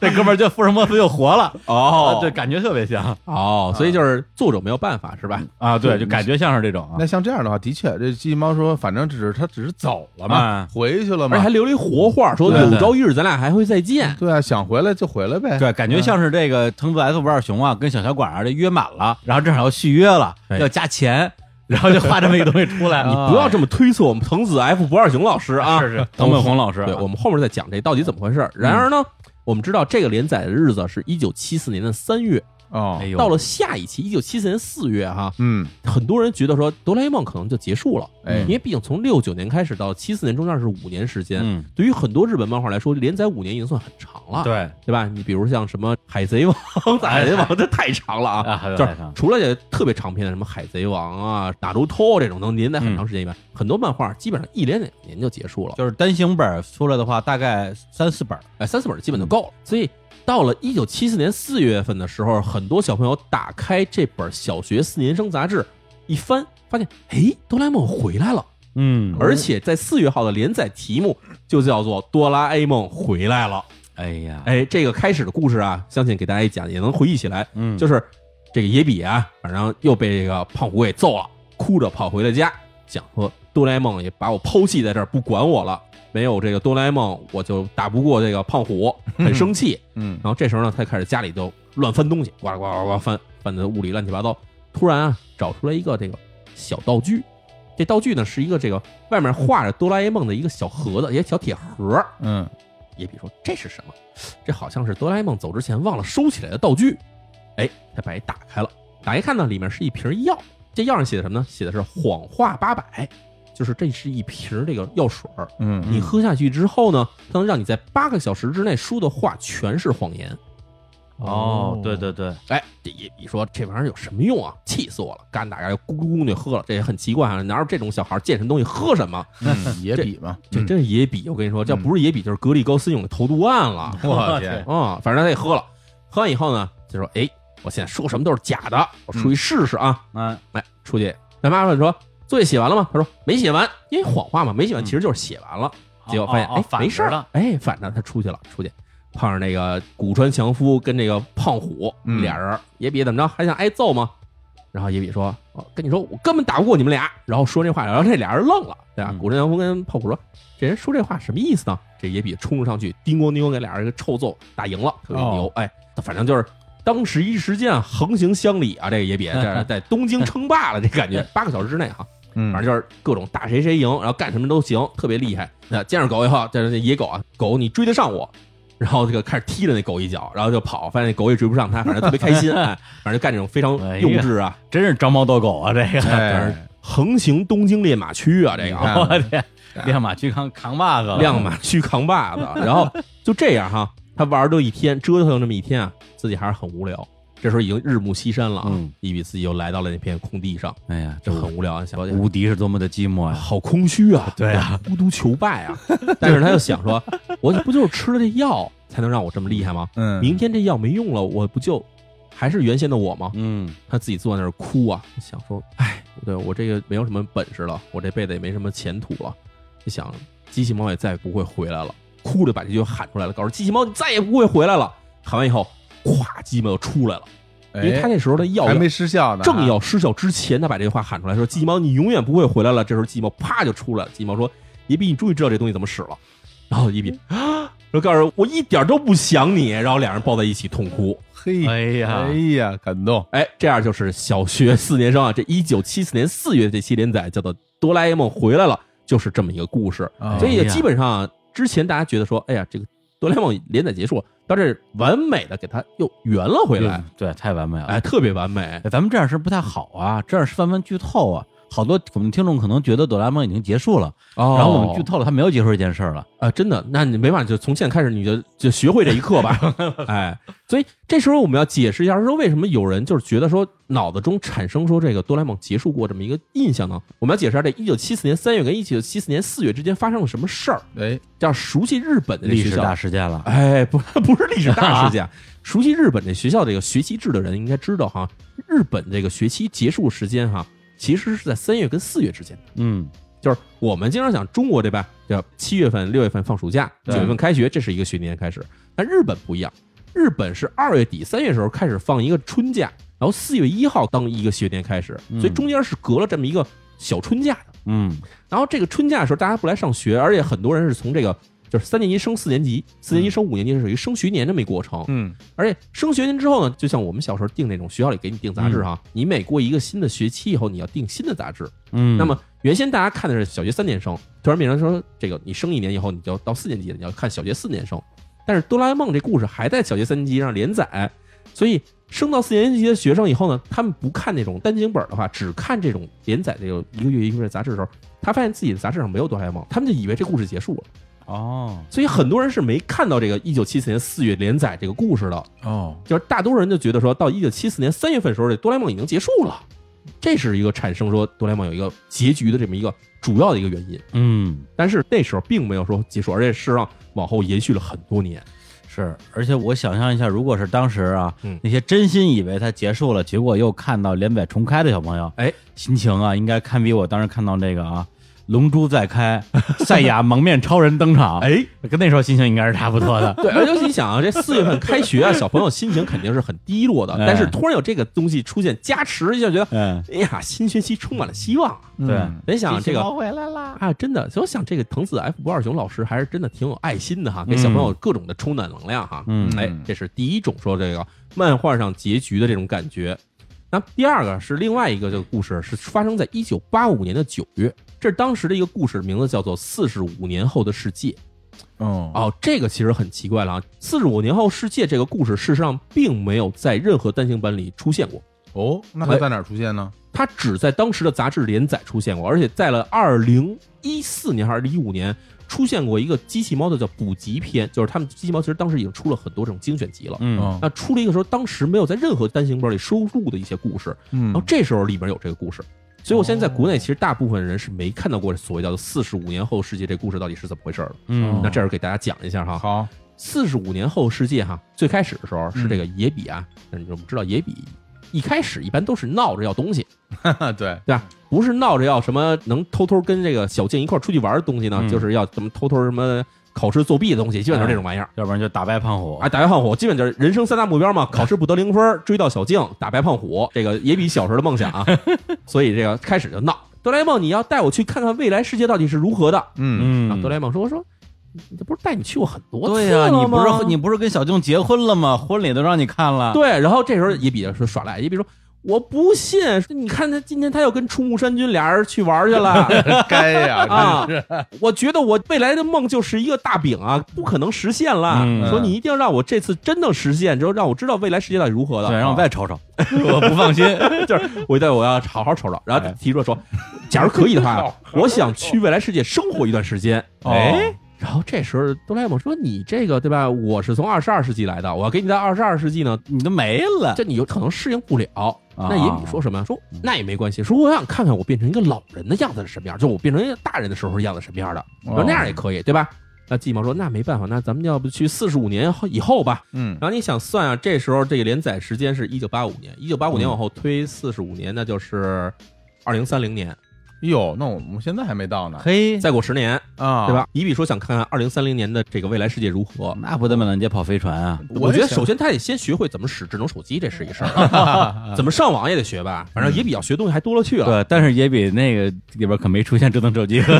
这哥们儿就福尔摩斯又活了。哦啊对，感觉特别像哦，所以就是作者没有办法是吧？啊，对，就感觉像是这种啊那。像这样的话，的确，这机器猫说，反正只是他只是走了嘛啊，回去了嘛而且还，留了一活话，说有朝一日咱俩还会再见。对啊，想回来就回来呗，对，感觉像是这个藤子 F 不二雄啊，跟小小馆啊这约满了，然后正好要续约了，哎要加钱，然后就画这么一个东西出来。你不要这么推测我们藤子 F 不二雄老师啊！是是，藤本弘老师啊，对，我们后面再讲这到底怎么回事。然而呢，我们知道这个连载的日子是一九七四年的三月，哦哎，呦，到了下一期一九七四年四月哈，嗯，很多人觉得说哆啦 A 梦可能就结束了，哎因为毕竟从六九年开始到七四年中间是五年时间，嗯，对于很多日本漫画来说，连载五年已经算很长了，对对吧？你比如像什么海贼王，海贼王 这太长了啊。啊，还有就是除了这特别长篇的什么海贼王啊、打如托这种能连载很长时间以外，很多漫画基本上一连两年就结束了，就是单行本出来的话，大概三四本儿。哎，三四本基本就够了。所以到了一九七四年四月份的时候，很多小朋友打开这本小学四年生杂志，一翻发现，哎，哆啦 A 梦回来了，嗯。而且在四月号的连载题目就叫做《哆啦 A 梦回来了》。哎呀，哎，这个开始的故事啊，相信给大家一讲也能回忆起来，嗯，就是这个野比啊，反正又被这个胖虎给揍了，哭着跑回了家，讲说哆啦 A 梦也把我抛弃在这儿，不管我了。没有这个哆啦 A 梦，我就打不过这个胖虎，很生气。嗯然后这时候呢，他开始家里就乱翻东西，呱啦呱啦呱啦翻，翻的屋里乱七八糟，突然啊找出来一个这个小道具，这道具呢是一个这个外面画着哆啦 A 梦的一个小盒子，一个小铁盒。嗯，也比说这是什么？这好像是哆啦 A 梦走之前忘了收起来的道具。哎，他把一打开了，打开看呢，里面是一瓶药。这药上写的什么呢？写的是谎话八百，就是这是一瓶这个药水儿。嗯，你喝下去之后呢，它能让你在八个小时之内说的话全是谎言。哦，对对对，哎，这野比说这玩意儿有什么用啊？气死我了！干打开咕咕咕就喝了，这也很奇怪啊，哪有这种小孩见什么东西喝什么？嗯野比嘛，这真是野比，我跟你说，这不是野比就是格力高斯用的投毒案了。我天，啊、反正他也喝了，喝完以后呢，就说：“哎，我现在说什么都是假的，我出去试试啊。嗯，哎，出去，他妈妈说：“作业写完了吗？”他说：“没写完，因为谎话嘛，没写完其实就是写完了。结果发现，哎，没事儿了，哎，反正他出去了，出去碰上那个古川强夫跟那个胖虎、嗯俩人，野比怎么着，还想挨揍吗？然后野比说：“哦跟你说，我根本打不过你们俩。”然后说这话，然后这俩人愣了，对吧？嗯古川强夫跟胖虎说：“这人说这话什么意思呢？”这野比冲上去，叮咣叮咣给俩人一个臭揍，打赢了，特别牛。哎，反正就是当时一时间啊，横行乡里啊，这个野比 这在东京称霸了，这感觉八个小时之内哈、嗯，反正就是各种打谁谁赢，然后干什么都行，特别厉害。那见着狗以后，这这野狗啊，狗你追得上我，然后这个开始踢了那狗一脚，然后就跑，发现那狗也追不上他，反正特别开心，哎，反正就干这种非常幼稚啊，真是招猫逗狗啊，这个，哎，横行东京练马区啊，这个。我天，亮马区扛扛把子了，亮马区扛把子，然后就这样哈，他玩儿都一天，折腾这么一天啊，自己还是很无聊。这时候已经日暮西山了啊嗯，伊比四又来到了那片空地上，哎呀，这这很无聊啊，想无敌是多么的寂寞呀！好空虚啊，对啊，孤独求败啊。但是他又想说，我不就是吃了这药才能让我这么厉害吗？嗯，明天这药没用了，我不就还是原先的我吗？嗯，他自己坐在那儿哭啊，想说，哎，对我这个没有什么本事了，我这辈子也没什么前途了。就想机器猫也再也不会回来了，哭着把这句话喊出来了，告诉机器猫你再也不会回来了。喊完以后，咵，机器猫就出来了，因为他哎那时候的药还没失效呢，啊正要失效之前，他把这句话喊出来，说：“鸡毛，你永远不会回来了。”这时候鸡毛啪就出来了。鸡毛说：“一比，你终于知道这东西怎么使了。”然后一比啊，然后告诉我我一点都不想你。然后两人抱在一起痛哭。嘿，哎呀哎呀，感动，哎，这样就是小学四年生啊。这一九七四年四月这期连载叫做《哆啦 A 梦回来了》，就是这么一个故事。啊所以也基本上啊之前大家觉得说，哎呀，这个哆啦 A 梦连载结束，到这完美的给它又圆了回来，对，太完美了。哎，特别完美。哎咱们这样是不太好啊，这样是翻翻剧透啊。好多我们听众可能觉得哆啦 A 梦已经结束了，哦。然后我们剧透了，他没有结束这件事儿了。啊，真的，那你没办法，就从现在开始你就就学会这一课吧，哎，所以这时候我们要解释一下，说为什么有人就是觉得说脑子中产生说这个哆啦 A 梦结束过这么一个印象呢？我们要解释一下这一九七四年三月跟一九七四年四月之间发生了什么事儿，哎，叫熟悉日本的历史大，事件了，哎，不不是历史大事件，熟悉日本这学校这个学期制的人应该知道哈，日本这个学期结束时间哈，其实是在三月跟四月之间的。嗯，就是我们经常讲中国对吧？叫七月份、六月份放暑假，九月份开学，这是一个学年开始。但日本不一样，日本是二月底、三月时候开始放一个春假，然后四月一号当一个学年开始，嗯所以中间是隔了这么一个小春假的。嗯，然后这个春假的时候，大家不来上学，而且很多人是从这个就是三年级升四年级，四年级升五年级是属于升学年这么一过程。嗯，而且升学年之后呢，就像我们小时候订那种学校里给你订杂志哈，你每过一个新的学期以后，你要订新的杂志。嗯，那么原先大家看的是小学三年生，突然变成说这个你升一年以后，你就到四年级了，你要看小学四年生。但是哆啦 A 梦这故事还在小学三年级上连载，所以升到四年级的学生以后呢，他们不看那种单行本的话，只看这种连载这个一个月一个月杂志的时候，他发现自己的杂志上没有哆啦 A 梦，他们就以为这故事结束了。哦，所以很多人是没看到这个一九七四年四月连载这个故事的，哦，就是大多数人就觉得说到一九七四年三月份的时候，这哆啦 A 梦已经结束了，这是一个产生说哆啦 A 梦有一个结局的这么一个主要的一个原因。嗯，但是那时候并没有说结束，而且事实上往后延续了很多年。是，而且我想象一下，如果是当时啊，嗯。那些真心以为它结束了，结果又看到连载重开的小朋友，哎，心情啊，应该堪比我当时看到这个啊，龙珠再开，赛亚蒙面超人登场，哎，跟那时候心情应该是差不多的。对，而且你想啊，这四月份开学啊，小朋友心情肯定是很低落的。哎但是突然有这个东西出现加持一下，觉得嗯，哎呀，新学期充满了希望啊。对嗯别想这个回来啦，啊，真的，所以我想这个藤子 F 不二雄老师还是真的挺有爱心的哈，给小朋友各种的充满能量哈。嗯哎，这是第一种说这个漫画上结局的这种感觉。那第二个是另外一个这个故事，是发生在一九八五年的九月，这是当时的一个故事，名字叫做《四十五年后的世界》。哦哦，这个其实很奇怪了啊！四十五年后世界这个故事，事实上并没有在任何单行本里出现过，哦，那它在哪儿出现呢？它只在当时的杂志连载出现过，而且在了二零一四年还是一五年出现过一个机器猫的叫补集篇，就是他们机器猫其实当时已经出了很多这种精选集了。嗯。哦。那出了一个时候，当时没有在任何单行本里收录的一些故事，嗯。然后这时候里边有这个故事，所以我现在在国内其实大部分人是没看到过所谓叫做四十五年后世界这故事到底是怎么回事的。嗯。那这儿给大家讲一下哈，好，四十五年后世界哈，最开始的时候是这个野比啊，那你们知道野比一开始一般都是闹着要东西，对，对吧？不是闹着要什么能偷偷跟这个小静一块出去玩的东西呢，嗯就是要什么偷偷什么考试作弊的东西，基本都是这种玩意儿。要不然就打败胖虎啊，打败胖虎，基本就是人生三大目标嘛：考试不得零分，追到小静，打败胖虎。这个也比小时候的梦想啊，所以这个开始就闹。哆啦 A 梦，你要带我去看看未来世界到底是如何的。嗯啊，哆啦 A 梦说我说，你这不是带你去过很多次对呀、了你不吗是你不是跟小静结婚了吗？婚礼都让你看了。对，然后这时候也比较说耍赖，也比如说。我不信，你看他今天他又跟出木山君俩人去玩去了 该呀，啊是！我觉得我未来的梦就是一个大饼啊，不可能实现了。嗯说你一定要让我这次真的实现，之后让我知道未来世界到底如何的。对，让我啊再瞅瞅，我不放心。就是我对我要好好瞅瞅，然后提出说，假如可以的话，我想去未来世界生活一段时间。哎，然后这时候哆啦 A 梦说：“你这个对吧？我是从二十二世纪来的，我要给你在二十二世纪呢，你都没了，这你有可能适应不了。”啊那也比说什么呀？说那也没关系，说我想看看我变成一个老人的样子是什么样，就我变成一个大人的时候样子什么样的，哦说那样也可以，对吧？那季毛说：“那没办法，那咱们要不去四十五年以后吧？嗯然后你想算啊，这时候这个连载时间是一九八五年，一九八五年往后推四十五年，那就是二零三零年，哟，那我们现在还没到呢，嘿，再过十年，啊，对？吧？野比说想看看二零三零年的这个未来世界如何。那不得满大街跑飞船啊！我觉得首先他得先学会怎么使智能手机，这是一事儿。怎么上网也得学吧，反正野比要学东西还多了去了。对，但是也比那个里边可没出现智能手机和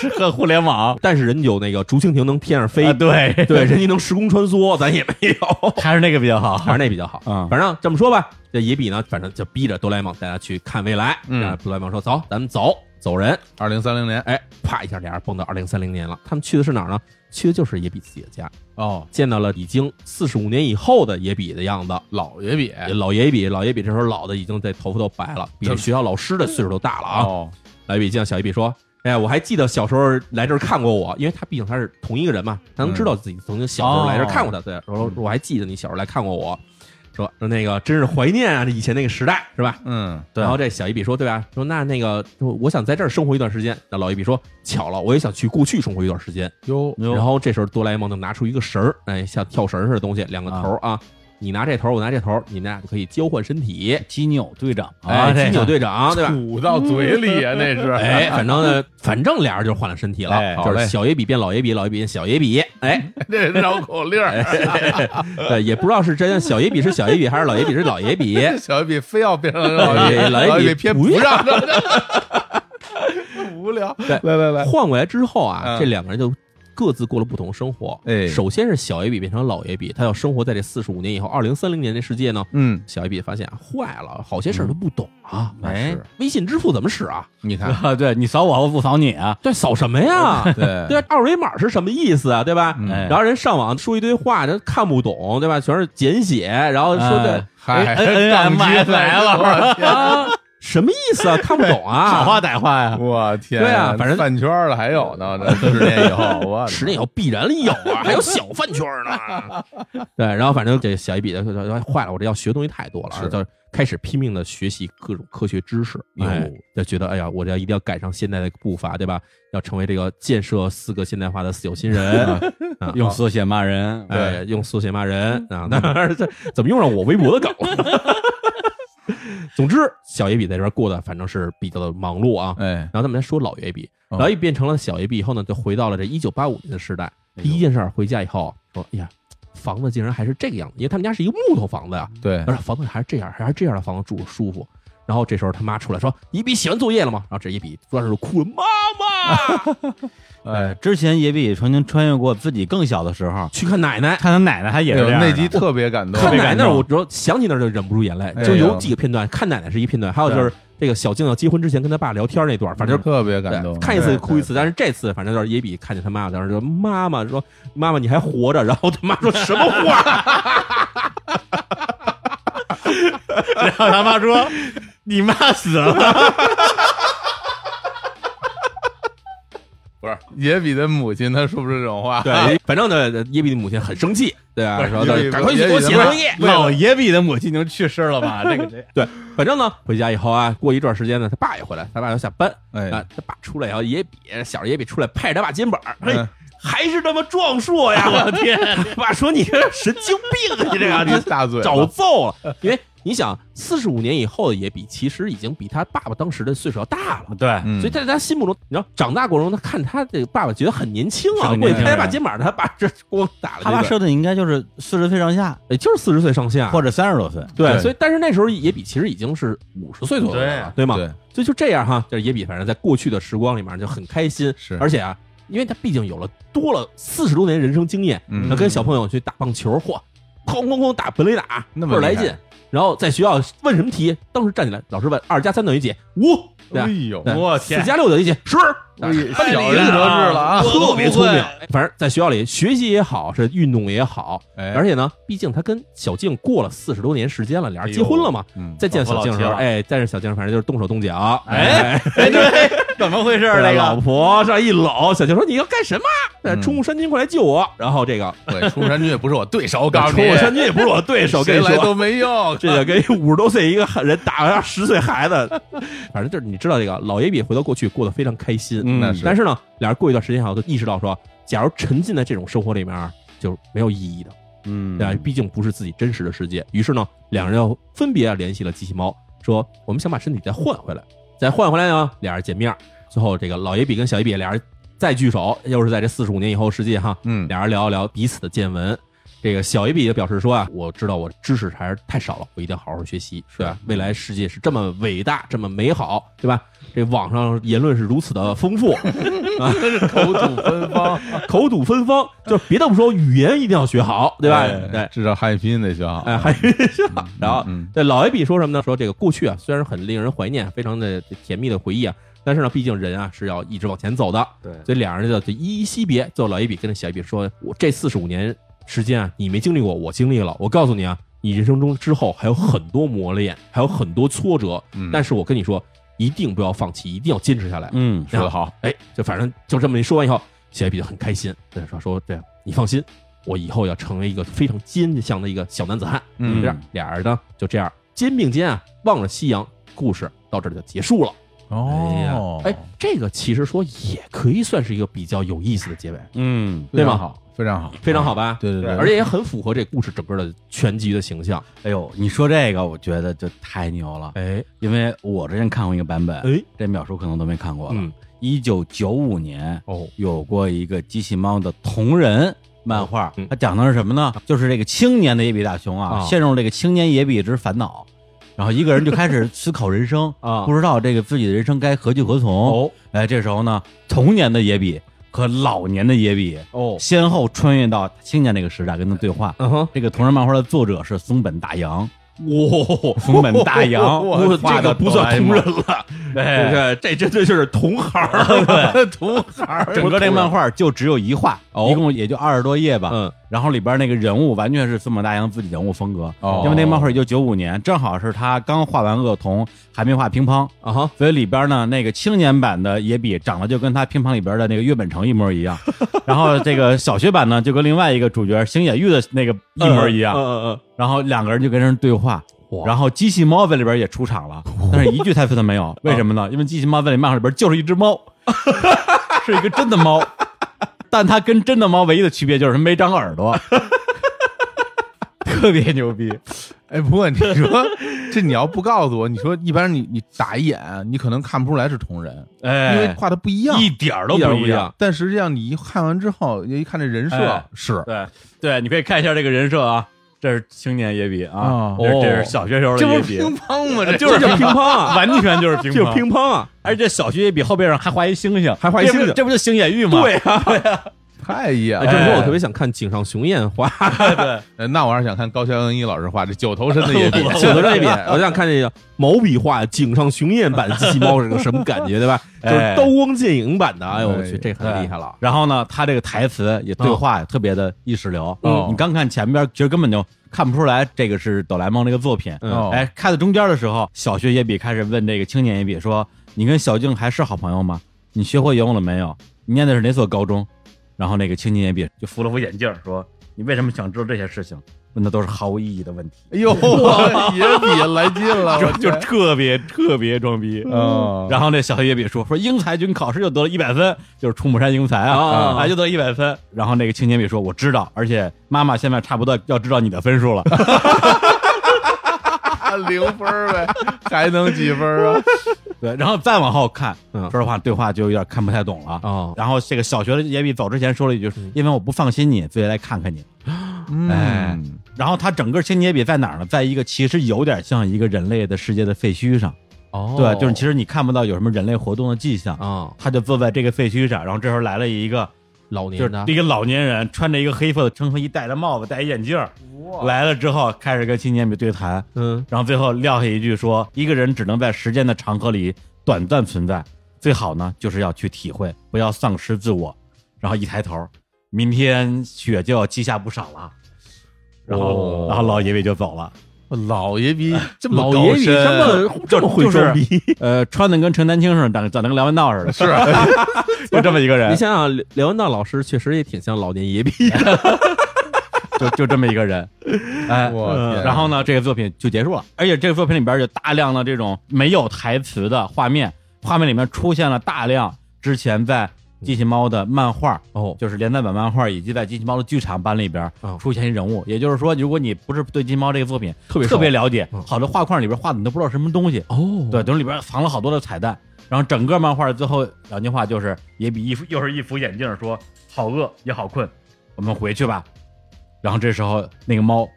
是和互联网 但是人有那个竹蜻蜓能天上飞，啊，对对，人家能时空穿梭，咱也没有，还是那个比较好。还是那比较好。嗯反正这么说吧，这野比呢，反正就逼着哆啦 A 梦带他去看未来。嗯然后哆啦 A 梦说：“走，咱们走，走人。二零三零年，”哎，啪一下，俩人蹦到二零三零年了。他们去的是哪儿呢？去的就是野比自己的家，哦，见到了已经四十五年以后的野比的样子。老爷比，老野比，老野比这时候老的已经在头发都白了，比这学校老师的岁数都大了啊。哦，老野比见到小野比说：“哎呀，我还记得小时候来这儿看过我，因为他毕竟他是同一个人嘛，他能知道自己曾经小时候来这儿看过他。对，说说我还记得你小时候来看过我，说说那个真是怀念啊，这以前那个时代是吧？嗯，对然后这小一比说，对吧？说那那个，说我想在这儿生活一段时间。那老一比说，巧了，我也想去过去生活一段时间。哟，然后这时候哆啦 A 梦就拿出一个绳儿，哎，像跳绳似的东西，两个头儿啊，你拿这头，我拿这头，你们俩就可以交换身体。基纽队长哎，啊，金牛这个队长，对吧？吐到嘴里啊，那是，哎，反正呢，反正俩人就换了身体了，哎就是小野比变老野比，老野比变小野比。哎，这绕口令儿，对，也不知道是真小野比是小野比，还是老野比是老野比。小野比非要变成老哎爷老爷比老爷比偏不让的，无聊。对来来来，换过来之后啊，嗯这两个人就各自过了不同生活。哎首先是小 A 比变成老 A 比，他要生活在这四十五年以后，二零三零年的世界呢。嗯，小 A 比发现啊，坏了，好些事儿都不懂啊。哎是微信支付怎么使啊？你看，啊，对你扫我，我不扫你啊，对，扫什么呀？对 二维码是什么意思啊？对吧？然后人上网说一堆话，人看不懂，对吧？全是简写，然后说的嗨，哎哎 杠精哎来了我天 啊，什么意思啊？看不懂啊？好话歹话呀，我天，对啊反正饭圈了还有呢，这十年以后，我十年以后必然有啊，还有小饭圈呢。对，然后反正这小一笔的坏了，我这要学东西太多了，是就开始拼命的学习各种科学知识。哟哎，就觉得哎呀，我这要一定要赶上现代的步伐，对吧？要成为这个建设四个现代化的四有新人。啊用缩写骂人，对，用缩写骂人啊！当然，这怎么用上我微博的梗了？总之，小野比在这边过的反正是比较的忙碌啊。哎，然后咱们来说老野比，哦老野比变成了小野比以后呢，就回到了这一九八五年的时代。第一件事儿回家以后说：“哎呀，房子竟然还是这个样子，因为他们家是一个木头房子呀。对而，且房子还是这样，还是这样的房子住着舒服。然后这时候他妈出来说：“你比写完作业了吗？”然后这一比钻石就哭了：“妈妈，呃，之前野比曾经穿越过自己更小的时候，去看奶奶。”看他奶奶，他也是这样那集特别感动，看奶奶那儿，我只要想起那儿就忍不住眼泪。就有几个片段，看奶奶是一片段，还有就是这个小静要结婚之前跟他爸聊天那段，反正特别感动，看一次哭一次。但是这次反正就是也比看见他妈，当时说妈妈说妈妈你还活着，然后他妈说什么话？然后他妈说：“你妈死了。不是野比的母亲，他说不出这种话，对，反正呢野比的母亲很生气，对啊？赶快去给我写作业。老野比的母亲已经去世了吧？这个这对，反正呢回家以后啊，过一段时间呢，他爸也回来，他爸要下班哎啊，他爸出来以后，野比小野比出来拍着他爸肩膀，嘿嗯，还是这么壮硕呀！我的天！爸说你这神经病啊，你这个你这大嘴找揍了，因为你想，四十五年以后的野比其实已经比他爸爸当时的岁数要大了。对，嗯所以在他心目中，你知道，长大过程中，他看他这个爸爸觉得很年轻啊，过去拍他爸肩膀，他爸这光打了这个，他爸设定应该就是四十岁上下，也就是四十岁上下，或者三十多岁。对，对所以但是那时候野比其实已经是五十岁左右了，对吗？对，所以就这样哈，这野比反正在过去的时光里面就很开心，是而且啊，因为他毕竟有了多了四十多年人生经验，嗯那跟小朋友去打棒球，嚯，哐哐哐打本垒打，那么倍儿来劲。然后在学校问什么题，当时站起来，老师问二加三等于几？五，对吧哎呦，我天四加六等于几？十。哎太小人得志了啊，特别聪明，反正在学校里学习也好，是运动也好，哎。而且呢，毕竟他跟小静过了四十多年时间了，俩人结婚了嘛。嗯，再见小静的时候，哎，再见小静，反正就是动手动脚，哎。哎，对，怎么回事儿？这这老婆这一搂，小静说：“你要干什么？冲山君过来救我！”然后这个对，冲山君也不是我对手，我告诉你，冲山君也不是我对手，跟，谁来都没用，这就跟五十多岁一个人打个十岁孩子，反正就是你知道这个老爷比回到过去过得非常开心，嗯那是但是呢，俩人过一段时间以后就意识到说，假如沉浸在这种生活里面，就是没有意义的，嗯对吧？毕竟不是自己真实的世界。于是呢，两人又分别啊联系了机器猫，说我们想把身体再换回来，再换回来呢，俩人见面，最后这个老爷比跟小爷比俩人再聚首，又是在这四十五年以后世界哈，嗯，俩人聊一聊彼此的见闻。这个小爷比也表示说啊，我知道我知识还是太少了，我一定要好好学习，是吧？未来世界是这么伟大，这么美好，对吧？这网上言论是如此的丰富，啊口吐芬芳，口吐芬芳，就是别的不说，语言一定要学好，对吧？哎对，至少汉语拼音得学好，哎，还然后嗯对老爷比说什么呢？说这个过去啊，虽然很令人怀念，非常的甜蜜的回忆啊，但是呢，毕竟人啊是要一直往前走的，对所以两人就就依依惜别。最后老一比跟着小一比说：“我这四十五年时间啊，你没经历过，我经历了。我告诉你啊，你人生中之后还有很多磨练，还有很多挫折，嗯但是我跟你说，一定不要放弃，一定要坚持下来。嗯，说得好，哎，就反正就这么一说完以后，小野比就很开心，对说说对，你放心，我以后要成为一个非常坚强的一个小男子汉。嗯这样俩人呢就这样肩并肩啊，望着夕阳，故事到这里就结束了。哦，哎，这个其实说也可以算是一个比较有意思的结尾，嗯，对吗非常好，非常好，非常好吧？对对对，而且也很符合这故事整个的全集的形象。哎呦，你说这个，我觉得就太牛了，哎。因为我之前看过一个版本，哎，这秒叔可能都没看过了。嗯，一九九五年哦，有过一个机器猫的同人漫画嗯，它讲的是什么呢？就是这个青年的野比大雄啊，啊。陷入这个青年野比之烦恼，然后一个人就开始思考人生 啊。不知道这个自己的人生该何去何从。哦。哎，这时候呢，童年的野比和老年的野比哦，先后穿越到青年那个时代，跟他对话。嗯哼，这个同人漫画的作者是松本大洋，哇，松本大洋 这个不算同人了，对，这这这这就是同行儿。同行整个这漫画就只有一画，哦。一共也就二十多页吧。嗯，然后里边那个人物完全是松本大洋自己人物风格，哦。因为那个漫画一九九五年，正好是他刚画完恶童，还没画乒乓，啊哈，所以里边呢那个青年版的野比长得就跟他乒乓里边的那个岳本成一模一样，然后这个小学版呢就跟另外一个主角星野玉的那个一模一样，嗯嗯然后两个人就跟人对话。然后机器猫在里边也出场了，但是一句台词都没有，为什么呢？因为机器猫在里漫画里边就是一只猫，是一个真的猫，但它跟真的猫唯一的区别就是没长耳朵，特别牛逼。哎，不过你说 这你要不告诉我，你说一般你你打一眼，你可能看不出来是同人，哎，因为画的不一样。一点儿嗯，都不一样。样。但实际上你一看完之后，一看这人设哎是对对，你可以看一下这个人设啊，这是青年野比啊哦，这这是小学时候的这不是野比，乒乓吗？这就是乒乓啊，完全就是乒就是乓，乒乓啊，而且小学野比后背上还画一星星，还画一星星。这不这不就星野玉吗？对啊，太野哎，了。这么说我特别想看井上雄彦画 对，呃那我还是想看高桥恩一老师画这九头身的野比。九头身野笔，我想看这个毛笔画井上雄彦版机器猫是个什么感觉，对吧？就是哎刀光剑影版的，哎呦我去，哎这很厉害了。然后呢，他这个台词也对话也特别的意识流。哦你刚看前边，其实根本就看不出来这个是哆啦 A 梦这个作品。哎，看到中间的时候，小学野比开始问这个青年野比说：“你跟小静还是好朋友吗？你学会游泳了没有？你念的是哪所高中？”然后那个青年野比就扶了扶眼镜，说：“你为什么想知道这些事情？问的都是毫无意义的问题。哎呦，野 比来劲了，就我就特别特别装逼。嗯，然后那小学野比说说英才军考试就得了一百分，就是出木山英才啊，啊啊就得一百分。然后那个青年比说我知道，而且妈妈现在差不多要知道你的分数了。零分儿呗，还能几分儿啊？对，然后再往后看，嗯说实话对话就有点看不太懂了。哦，然后这个小学的野比走之前说了一句嗯：“因为我不放心你，所以来看看你。哎嗯，”然后他整个青年野比在哪儿呢？在一个其实有点像一个人类的世界的废墟上。哦，对，就是其实你看不到有什么人类活动的迹象。啊，他就坐在这个废墟上，然后这时候来了一个就老年的是一个老年人，穿着一个黑色的冲锋衣，戴着帽子，戴一眼镜儿，来了之后开始跟青年比对谈，嗯，然后最后撂下一句说：一个人只能在时间的长河里短暂存在，最好呢就是要去体会，不要丧失自我。然后一抬头，明天雪就要积下不少了。然后，哦然后老爷爷就走了。老爷逼这么老爷比高深这么这么会就是装逼，呃，穿的跟陈丹青似的，长长得跟梁文道似的，是 就这么一个人。你，想想，梁文道老师确实也挺像老年野比，就就这么一个人。哎，我天然后呢，这个作品就结束了。而且这个作品里边有大量的这种没有台词的画面，画面里面出现了大量之前在机器猫的漫画，哦，就是连载版漫画以及在机器猫的剧场版里边哦出现一人物。也就是说，如果你不是对机器猫这个作品特别特别了解嗯，好多画框里边画的你都不知道什么东西。哦，对，等于里边藏了好多的彩蛋。然后整个漫画最后两句话就是也比一副又是一副眼镜说：“好饿也好困，我们回去吧。”然后这时候那个猫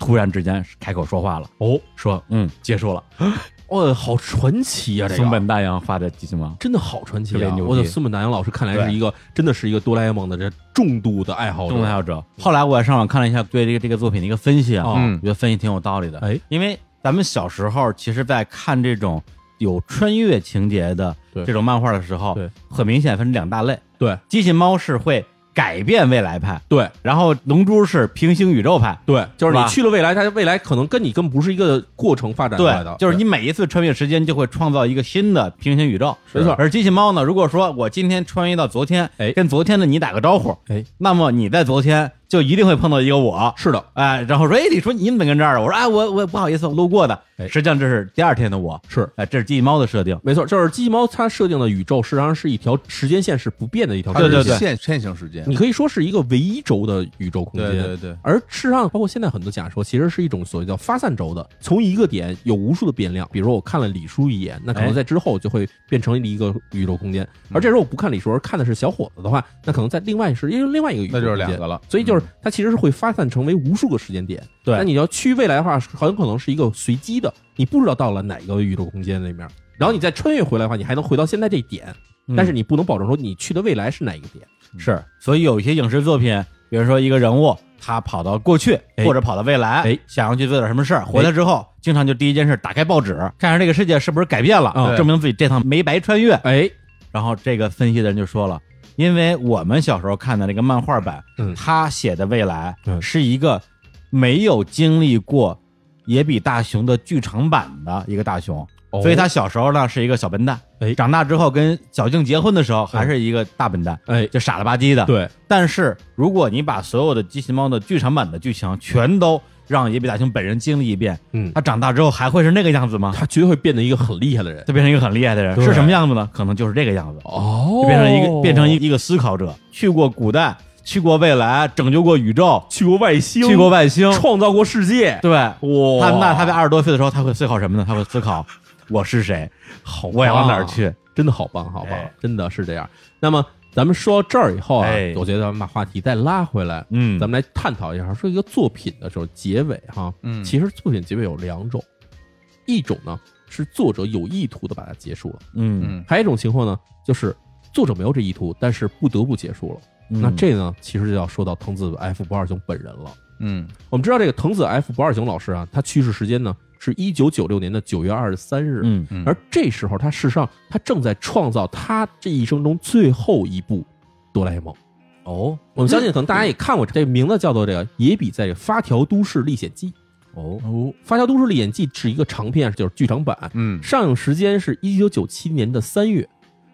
突然之间开口说话了，哦，说：“嗯，结束了。哦，好传奇呀，”这个。松本大洋画的机器猫，真的好传奇啊！我的松本大洋老师看来是一个真的是一个哆啦 A 梦的这重度的爱好者。爱好者。后来我也上网看了一下对这个这个作品的一个分析啊，我觉得分析挺有道理的。哎，因为咱们小时候其实，在看这种有穿越情节的这种漫画的时候，对，很明显分成两大类。对。机器猫是会改变未来派，对。然后龙珠是平行宇宙派。对，就是你去了未来，它未来可能跟你根本不是一个过程发展出来的，就是你每一次穿越时间就会创造一个新的平行宇宙，没错。而机器猫呢，如果说我今天穿越到昨天，哎。跟昨天的你打个招呼，哎，那么你在昨天就一定会碰到一个我，是的，哎，然后说，哎，你说你怎么跟这儿啊？我说，哎，我我不好意思，我路过的。哎实际上这是第二天的我，是哎，这是机器猫的设定。没错，就是机器猫它设定的宇宙，实际上是一条时间线是不变的一条对对对线，线线性时间，你可以说是一个唯一轴的宇宙空间。对对对，而事实上，包括现在很多假说，其实是一种所谓叫发散轴的，从一个点有无数的变量。比如说，我看了李叔一眼，那可能哎在之后就会变成一个宇宙空间。而这时候我不看李叔，而看的是小伙子的话，那可能在另外是因为另外一个宇宙那就是两个了。所以就是它其实是会发散成为无数个时间点。对那你要去未来的话，很可能是一个随机的，你不知道到了哪个宇宙空间里面，然后你再穿越回来的话，你还能回到现在这一点，嗯但是你不能保证说你去的未来是哪一个点。是，所以有一些影视作品，比如说一个人物他跑到过去哎或者跑到未来，哎想要去做点什么事儿，回来之后，经常就第一件事打开报纸，看看这个世界是不是改变了，啊证明自己这趟没白穿越。哎，然后这个分析的人就说了，因为我们小时候看的那个漫画版，嗯。他写的未来嗯。是一个没有经历过野比大雄的剧场版的一个大雄，哦。所以他小时候呢是一个小笨蛋，哎。长大之后跟小静结婚的时候还是一个大笨蛋，哎，就傻了吧唧的。，对，但是如果你把所有的机器猫的剧场版的剧情全都让野比大雄本人经历一遍，嗯，他长大之后还会是那个样子吗？他绝对会变得一个很厉害的人。他变成一个很厉害的人，是什么样子呢？可能就是这个样子。哦就变成一个变成一一个思考者，去过古代，去过未来，拯救过宇宙，去过外星，去过外星，创造过世界。对。哇，他那他在二十多岁的时候，他会思考什么呢？他会思考我是谁，好，我要往哪儿？去？真的好棒，好棒哎，真的是这样。那么咱们说到这儿以后啊，哎。我觉得咱们把话题再拉回来，嗯。咱们来探讨一下，说一个作品的时候结尾哈，嗯。其实作品结尾有两种，一种呢是作者有意图的把它结束了，嗯。嗯。还有一种情况呢，就是作者没有这意图，但是不得不结束了。嗯。那这呢，其实就要说到藤子 F 不二雄本人了。嗯。我们知道这个藤子 F 不二雄老师啊，他去世时间呢是一九九六年的九月二十三日，嗯。嗯。而这时候他事实上他正在创造他这一生中最后一部哆啦 A 梦。哦。我们相信可能大家也看过，这个名字叫做这个《野比在发条都市历险记》。哦哦《发条都市历险记》是一个长片，就是剧场版，嗯。上映时间是一九九七年的三月，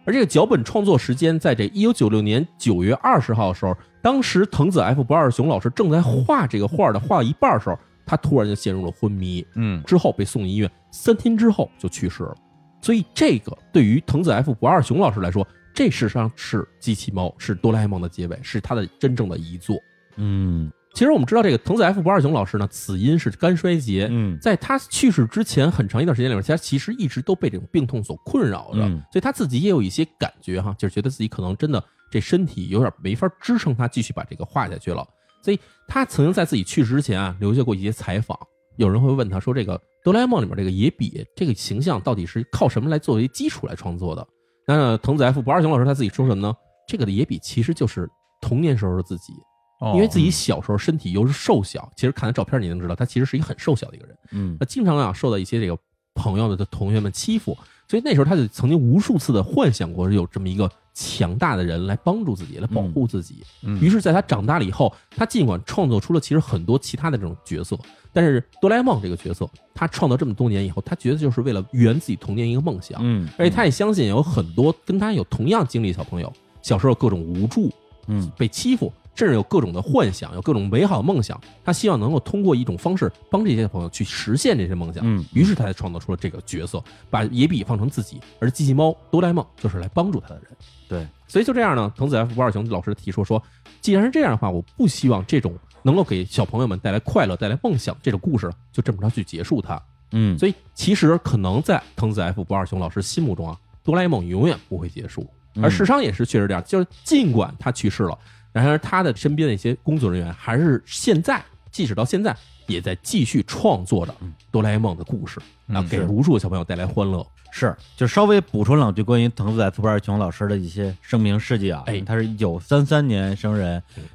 而这个脚本创作时间在这一九九六年九月二十号的时候，当时藤子 F 不二雄老师正在画这个画的画一半的时候，他突然就陷入了昏迷，嗯之后被送医院，三天之后就去世了。所以这个对于藤子 F 不二雄老师来说，这事实上是机器猫，是哆啦 A 梦的结尾，是他的真正的遗作。嗯其实我们知道，这个藤子 F 不二雄老师呢，死因是肝衰竭。嗯在他去世之前很长一段时间里面，他其实一直都被这种病痛所困扰着，嗯所以他自己也有一些感觉哈，就是觉得自己可能真的这身体有点没法支撑他继续把这个画下去了。所以他曾经在自己去世之前啊，留下过一些采访。有人会问他说：“这个哆啦 A 梦里面这个野比这个形象到底是靠什么来作为基础来创作的？”那藤子 F 不二雄老师他自己说什么呢？这个的野比其实就是童年时候的自己，哦因为自己小时候身体又是瘦小，其实看他照片你能知道，他其实是一个很瘦小的一个人。嗯那经常啊受到一些这个朋友的同学们欺负，所以那时候他就曾经无数次的幻想过有这么一个强大的人来帮助自己，来保护自己。嗯于是，在他长大了以后，他尽管创作出了其实很多其他的这种角色，但是哆啦 A 梦这个角色，他创造这么多年以后，他觉得就是为了圆自己童年一个梦想。嗯而且他也相信有很多跟他有同样经历的小朋友，小时候各种无助，嗯被欺负，甚至有各种的幻想，有各种美好的梦想。他希望能够通过一种方式帮这些朋友去实现这些梦想。嗯于是他才创造出了这个角色，把野比放成自己，而机器猫哆啦 A 梦就是来帮助他的人。对，所以就这样呢，藤子 F 不二雄老师提出说，既然是这样的话，我不希望这种能够给小朋友们带来快乐、带来梦想这种故事就这么着去结束它。嗯所以其实可能在藤子 F 不二雄老师心目中啊，哆啦 A 梦永远不会结束。嗯而事实上也是确实这样，就是尽管他去世了，然而他的身边的一些工作人员还是现在，即使到现在也在继续创作着哆啦 A 梦的故事，啊，给无数小朋友带来欢乐。是，就稍微补充两句关于藤子 F 不二雄老师的一些生平事迹啊。哎他是一九三三年生人，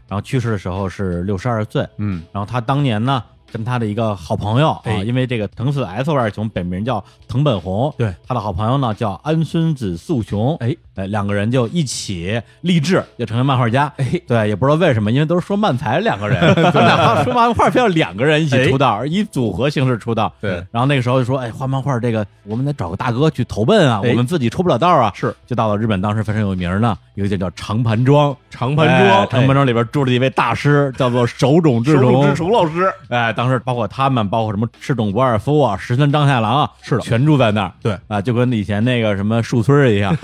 然后去世的时候是六十二岁。嗯然后他当年呢，跟他的一个好朋友啊，哎因为这个藤子不二雄本名叫藤本弘，对，他的好朋友呢叫安孙子素雄，哎。哎，两个人就一起立志要成为漫画家。哎，对，也不知道为什么，因为都是说漫才两个人，他们俩说漫画非要两个人一起出道，以组合形式出道。对。然后那个时候就说，哎，画漫画这个我们得找个大哥去投奔啊，哎。我们自己出不了道啊。是。就到了日本当时非常有名的一个就叫长盘庄，长盘庄哎长盘庄里边住着一位大师，叫做手冢治虫。手冢治虫老师，哎，当时包括他们，包括什么赤冢不二夫啊、石森章太郎啊，是的全住在那儿。对啊，就跟以前那个什么树村一样，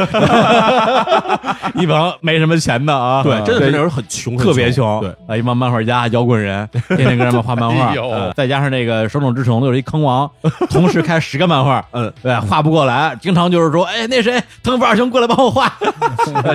一帮没什么钱的啊，对，真的是那时候很穷，特别穷，对，啊，一帮漫画家、摇滚人，天天跟他们画漫画，再加上那个手冢治虫又是一坑王，同时开十个漫画，嗯，对，画不过来，经常就是说，哎，那谁，藤本二雄过来帮我画，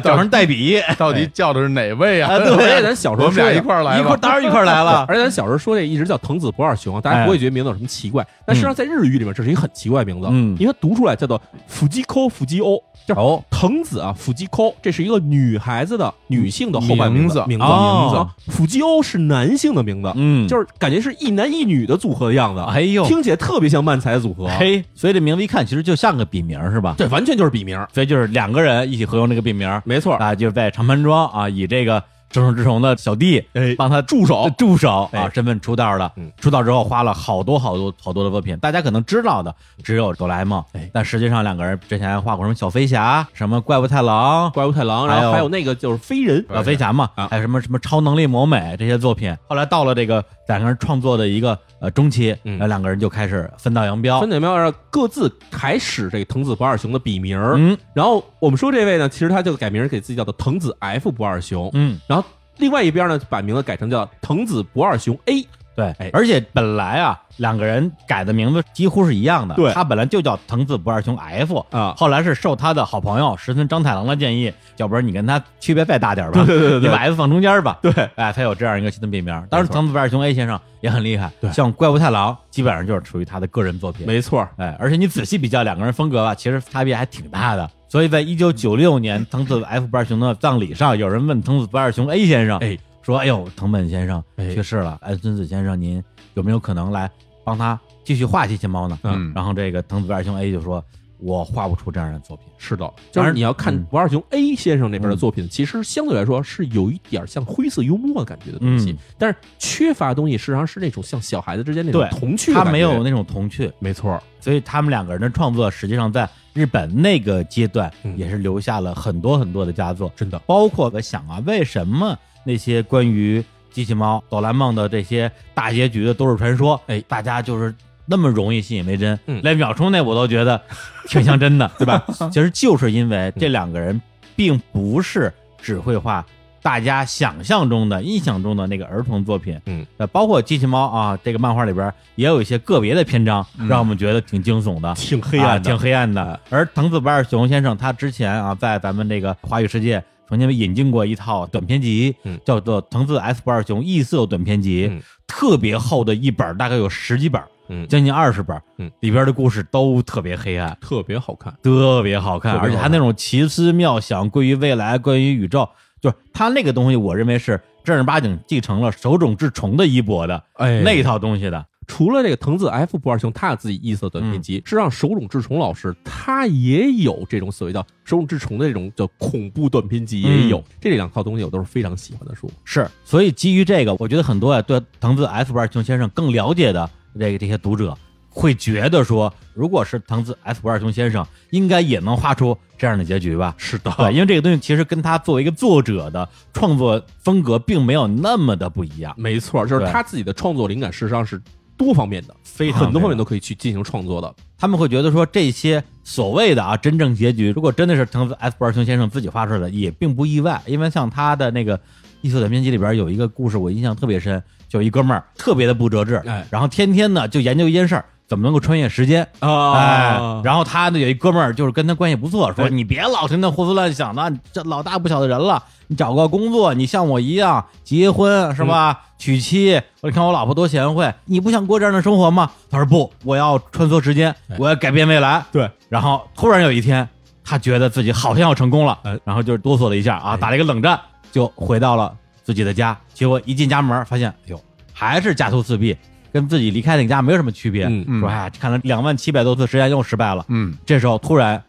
找人代笔，到底叫的是哪位啊？啊对而且咱小时候我们俩一块儿来吧一块。当然一块来了，而且咱小时候说这一直叫藤子不二雄啊，大家不会觉得名字有什么奇怪，但实际上在日语里面这是一个很奇怪的名字，嗯。因为它读出来叫做腹肌扣腹肌欧，就是哦。藤子啊，腹肌扣，这是一个女孩子的女性的后半名字，名字，名字哦名字，腹肌欧是男性的名字，嗯，就是感觉是一男一女的组合的样子，哎呦，听起来特别像漫才组合，嘿，所以这名字一看其实就像个笔名是吧？这完全就是笔名，所以就是两个人一起合用这个笔名没错，啊，就是在长盘庄啊，以这个正手之虫的小弟哎。帮他助手助手。啊哎。身份出道的。嗯。出道之后花了好多好多好多的作品，大家可能知道的只有哆啦 A 梦。哎，但实际上两个人之前还画过什么小飞侠、什么怪物太郎、怪物太郎，然后还有那个就是飞人，小飞侠嘛，啊。还有什么什么超能力魔美这些作品。后来到了这个两个人创作的一个呃中期，嗯。然后两个人就开始分道扬镳。分。道扬镳。各自开始这个藤子不二雄的笔名，嗯。然后我们说这位呢，其实他就改名给自己叫做藤子 F 不二雄，嗯，然后另外一边呢，把名字改成叫藤子不二雄 A，对，哎而且本来啊，两个人改的名字几乎是一样的。对他本来就叫藤子不二雄 F 啊后来是受他的好朋友石村章太郎的建议，要不然你跟他区别再大点吧，对对对对你把 F 放中间吧。对，哎，才有这样一个新的别名。当时藤子不二雄 A 先生也很厉害，对像怪物太郎基本上就是属于他的个人作品。没错，哎，而且你仔细比较两个人风格吧，其实差别还挺大的。所以在一九九六年藤子 F 不二雄的葬礼上，有人问藤子不二雄 A 先生，哎，说：“哎呦，藤本先生哎。去世了，安孙子先生，您有没有可能来帮他继续画机器猫呢？”嗯。然后这个藤子不二雄 A 就说：“我画不出这样的作品。是的，就是你要看嗯不二雄 A 先生那边的作品，其实相对来说是有一点像灰色幽默感觉的东西嗯，但是缺乏的东西实际上是那种像小孩子之间那种童趣的，他没有那种童趣，没错，所以他们两个人的创作，实际上在日本那个阶段嗯也是留下了很多很多的佳作。真的，包括我想啊，为什么那些关于机器猫、哆啦 A 梦的这些大结局的都市传说，哎大家就是那么容易信以为真，嗯连秒冲那我都觉得挺像真的，对吧？其实就是因为这两个人并不是只会画大家想象中的、印象中的那个儿童作品，嗯，呃，包括机器猫啊，这个漫画里边也有一些个别的篇章，嗯。让我们觉得挺惊悚的，挺黑啊暗的，挺黑暗的。而藤子不二雄先生他之前啊，在咱们这个华语世界曾经引进过一套短篇集，嗯。叫做《藤子 S 不二雄异色短篇集》嗯。特别厚的一本，大概有十几本，嗯，将近二十本，嗯，里边的故事都特别黑暗。特别好看，特别好看，特别好看。而且他那种奇思妙想，关于未来，关于宇宙，就是他那个东西，我认为是正儿八经继承了手冢治虫的衣钵的、哎那一套东西的。除了这个藤子 F 不二雄他有自己异色短篇集，实际上手冢治虫老师他也有这种所谓叫手冢治虫的这种叫恐怖短篇集也有，这两套东西我都是非常喜欢的书。是，所以基于这个，我觉得很多啊对藤子 F 不二雄先生更了解的这个这些读者，会觉得说，如果是藤子 F 不二雄先生，应该也能画出这样的结局吧？是的对，因为这个东西其实跟他作为一个作者的创作风格并没有那么的不一样。没错，就是他自己的创作灵感事实上是多方面的，非常很多方面都可以去进行创作的。他们会觉得说这些所谓的啊真正结局，如果真的是藤子 F 不二雄先生自己画出来的，也并不意外。因为像他的那个《异色短篇集》里边有一个故事，我印象特别深，就一哥们儿特别的不折志，哎然后天天呢就研究一件事儿，怎么能够穿越时间啊。哎，然后他呢有一哥们儿就是跟他关系不错，说哎你别老听那胡思乱想的，这老大不小的人了，你找个工作，你像我一样结婚是吧？娶妻，我你看我老婆多贤惠，你不想过这样的生活吗？他说不，我要穿梭时间，我要改变未来。对，然后突然有一天，他觉得自己好像要成功了，哎然后就哆嗦了一下啊，哎打了一个冷战，就回到了自己的家。结果一进家门，发现哎呦，还是家徒四壁，跟自己离开那个家没有什么区别。说哎，看了两万七百多次实验又失败了。嗯这时候突然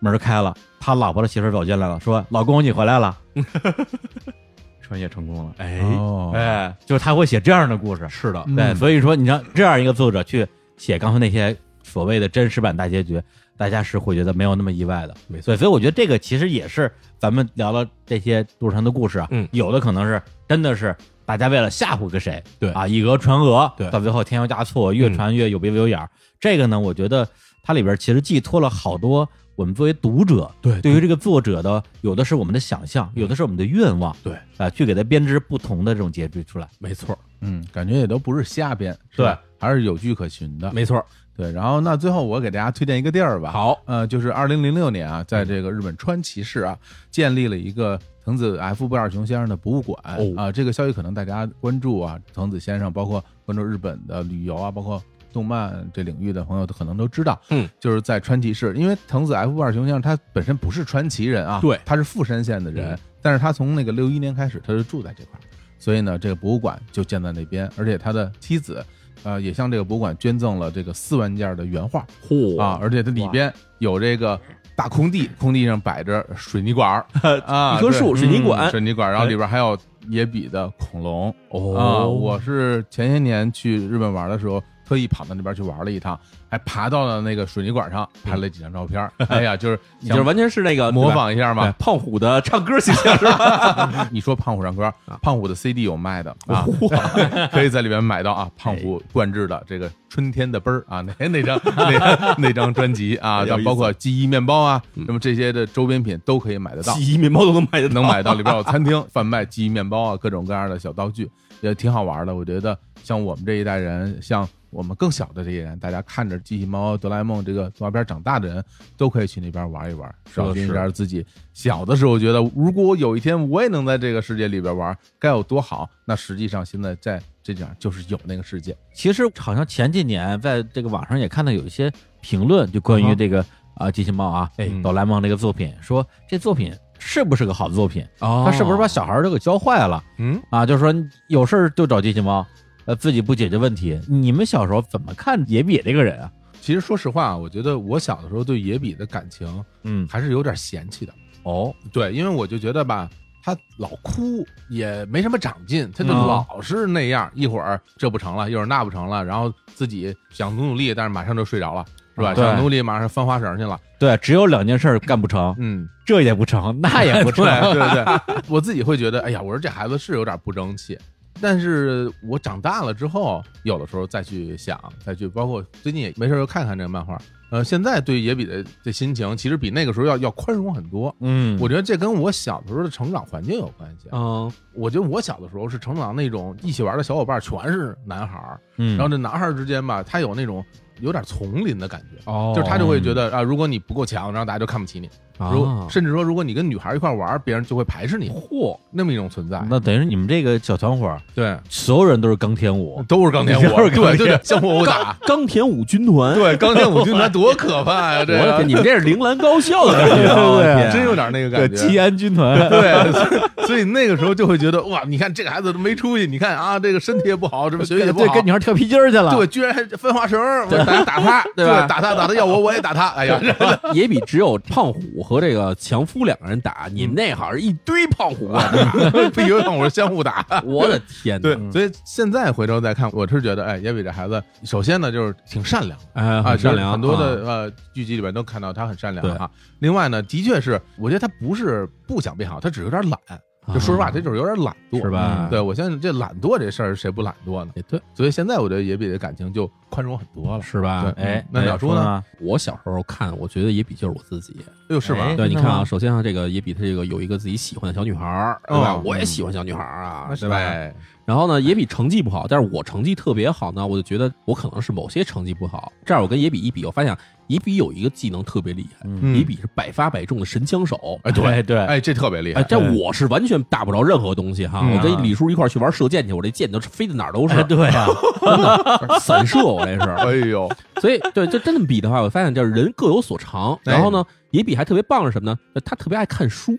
门开了，他老婆的媳妇走进来了，说：“老公，你回来了。” 穿越成功了。哎，哦，哎，就是他会写这样的故事。是的，嗯对，所以说你让这样一个作者去写刚才那些所谓的真实版大结局，大家是会觉得没有那么意外的。没错，所以我觉得这个其实也是咱们聊了这些杜传的故事啊，嗯有的可能是真的是大家为了吓唬个谁，对啊，以讹传讹，对到最后添油加醋，越传越有鼻子有眼儿。这个呢，我觉得它里边其实寄托了好多我们作为读者对对于这个作者的，有的是我们的想象，有的是我们的愿望，对啊，去给他编织不同的这种结局出来。没错，嗯，感觉也都不是瞎编，是吧还是有据可循的。没错。对，然后那最后我给大家推荐一个地儿吧。好，呃，就是二零零六年啊，在这个日本川崎市啊，建立了一个藤子 F 不二雄先生的博物馆哦啊。这个消息可能大家关注啊，藤子先生，包括关注日本的旅游啊，包括动漫这领域的朋友，可能都知道。嗯，就是在川崎市，因为藤子 F 不二雄先生他本身不是川崎人啊，对他是富山县的人，嗯但是他从那个六一年开始，他就住在这块儿，所以呢，这个博物馆就建在那边，而且他的妻子。呃，也向这个博物馆捐赠了这个四万件的原画，嚯啊，而且它里边有这个大空地，空地上摆着水泥管儿。啊，一棵树水泥管。嗯水泥管，然后哎。里边还有野比的恐龙。哦。啊。我是前些年去日本玩的时候特意跑到那边去玩了一趟，还爬到了那个水泥管上拍了几张照片。哎呀，就是你就是完全是那个模仿一下嘛胖虎的唱歌形象 是吧？你说胖虎唱歌，胖虎的 CD 有卖的啊，可以在里面买到啊。胖虎灌制的这个春天的奔儿啊，那那张那那张专辑啊，包括记忆面包啊，那么这些的周边品都可以买得到。记忆面包都能买得到，能买到，里边有餐厅贩卖记忆面包啊，各种各样的小道具，也挺好玩的。我觉得像我们这一代人，像我们更小的这些人，大家看着机器猫、哆啦 A 梦这个动画片长大的人，都可以去那边玩一玩，找寻一下自己小的时候觉得，如果有一天我也能在这个世界里边玩，该有多好。那实际上现在在这点就是有那个世界。其实好像前几年在这个网上也看到有一些评论，就关于这个啊机器猫啊，哎哆啦 A 梦这个作品，说这作品是不是个好作品？哦他是不是把小孩都给教坏了嗯，啊？就是说有事儿就找机器猫，呃，自己不解决问题。你们小时候怎么看野比这个人啊？其实说实话，我觉得我小的时候对野比的感情嗯，还是有点嫌弃的。哦，对，因为我就觉得吧，他老哭也没什么长进，他就嗯老是那样，一会儿这不成了，一会儿那不成了，然后自己想努努力，但是马上就睡着了，是吧？对想努力，马上翻花绳去了。对，只有两件事干不成，嗯，这也不成，那也不 成。对对对，我自己会觉得，哎呀，我说这孩子是有点不争气。但是我长大了之后，有的时候再去想，再去包括最近也没事就看看这个漫画，呃，现在对野比的这心情，其实比那个时候要要宽容很多。嗯，我觉得这跟我小的时候的成长环境有关系。嗯，我觉得我小的时候是成长那种一起玩的小伙伴全是男孩儿，嗯，然后这男孩儿之间吧，他有那种有点丛林的感觉，哦就是他就会觉得啊，如果你不够强，然后大家就看不起你，如啊甚至说如果你跟女孩一块玩，别人就会排斥你，嚯，那么一种存在。那等于是你们这个小团伙，对，所有人都是钢铁舞，都是钢铁舞，对对对，相互殴打。钢铁舞军团，对，钢铁舞军团 多可怕呀！这个。我的天，你们这是铃兰高校的 感觉啊，对对真有点那个，感觉。吉安军团，对，所以那个时候就会觉得哇，你看这个孩子都没出息，你看啊，这个身体也不好，这么学习也不好。对，跟女孩跳皮筋去了，对，居然还分花绳打打他，对吧？打他打他，要我我也打他。哎呀，也比只有胖虎和这个强夫两个人打，你们那好像是一堆胖虎啊！不一个胖虎是相互打。我的天 哪！对，所以现在回头再看，我是觉得，哎，也比这孩子，首先呢就是挺善良哎，善良，很多啊的呃剧集里边都看到他很善良对啊。另外呢，的确是，我觉得他不是不想变好，他只是有点懒。就说实话，啊他就是有点懒惰，是吧？对我相信这懒惰这事儿，谁不懒惰呢？也对，所以现在我觉得野比的感情就宽容很多了。是吧？对哎，那小叔呢呢？我小时候看，我觉得野比就是我自己。哎呦，是吧哎？对，你看啊，首先啊，这个野比他这个有一个自己喜欢的小女孩儿，对吧哦？我也喜欢小女孩儿啊，对吧？哎然后呢，野比成绩不好，但是我成绩特别好呢，我就觉得我可能是某些成绩不好。这样我跟野比一比，我发现野比有一个技能特别厉害，嗯野比是百发百中的神枪手。哎，对对哎，这特别厉害哎，。这我是完全打不着任何东西哈！嗯我跟李叔一块儿去玩射箭去，我这箭都飞到哪儿都是哎，，对啊，散射我这是。哎呦，所以对，就这么比的话，我发现就是人各有所长。哎然后呢，野比还特别棒是什么呢？他特别爱看书，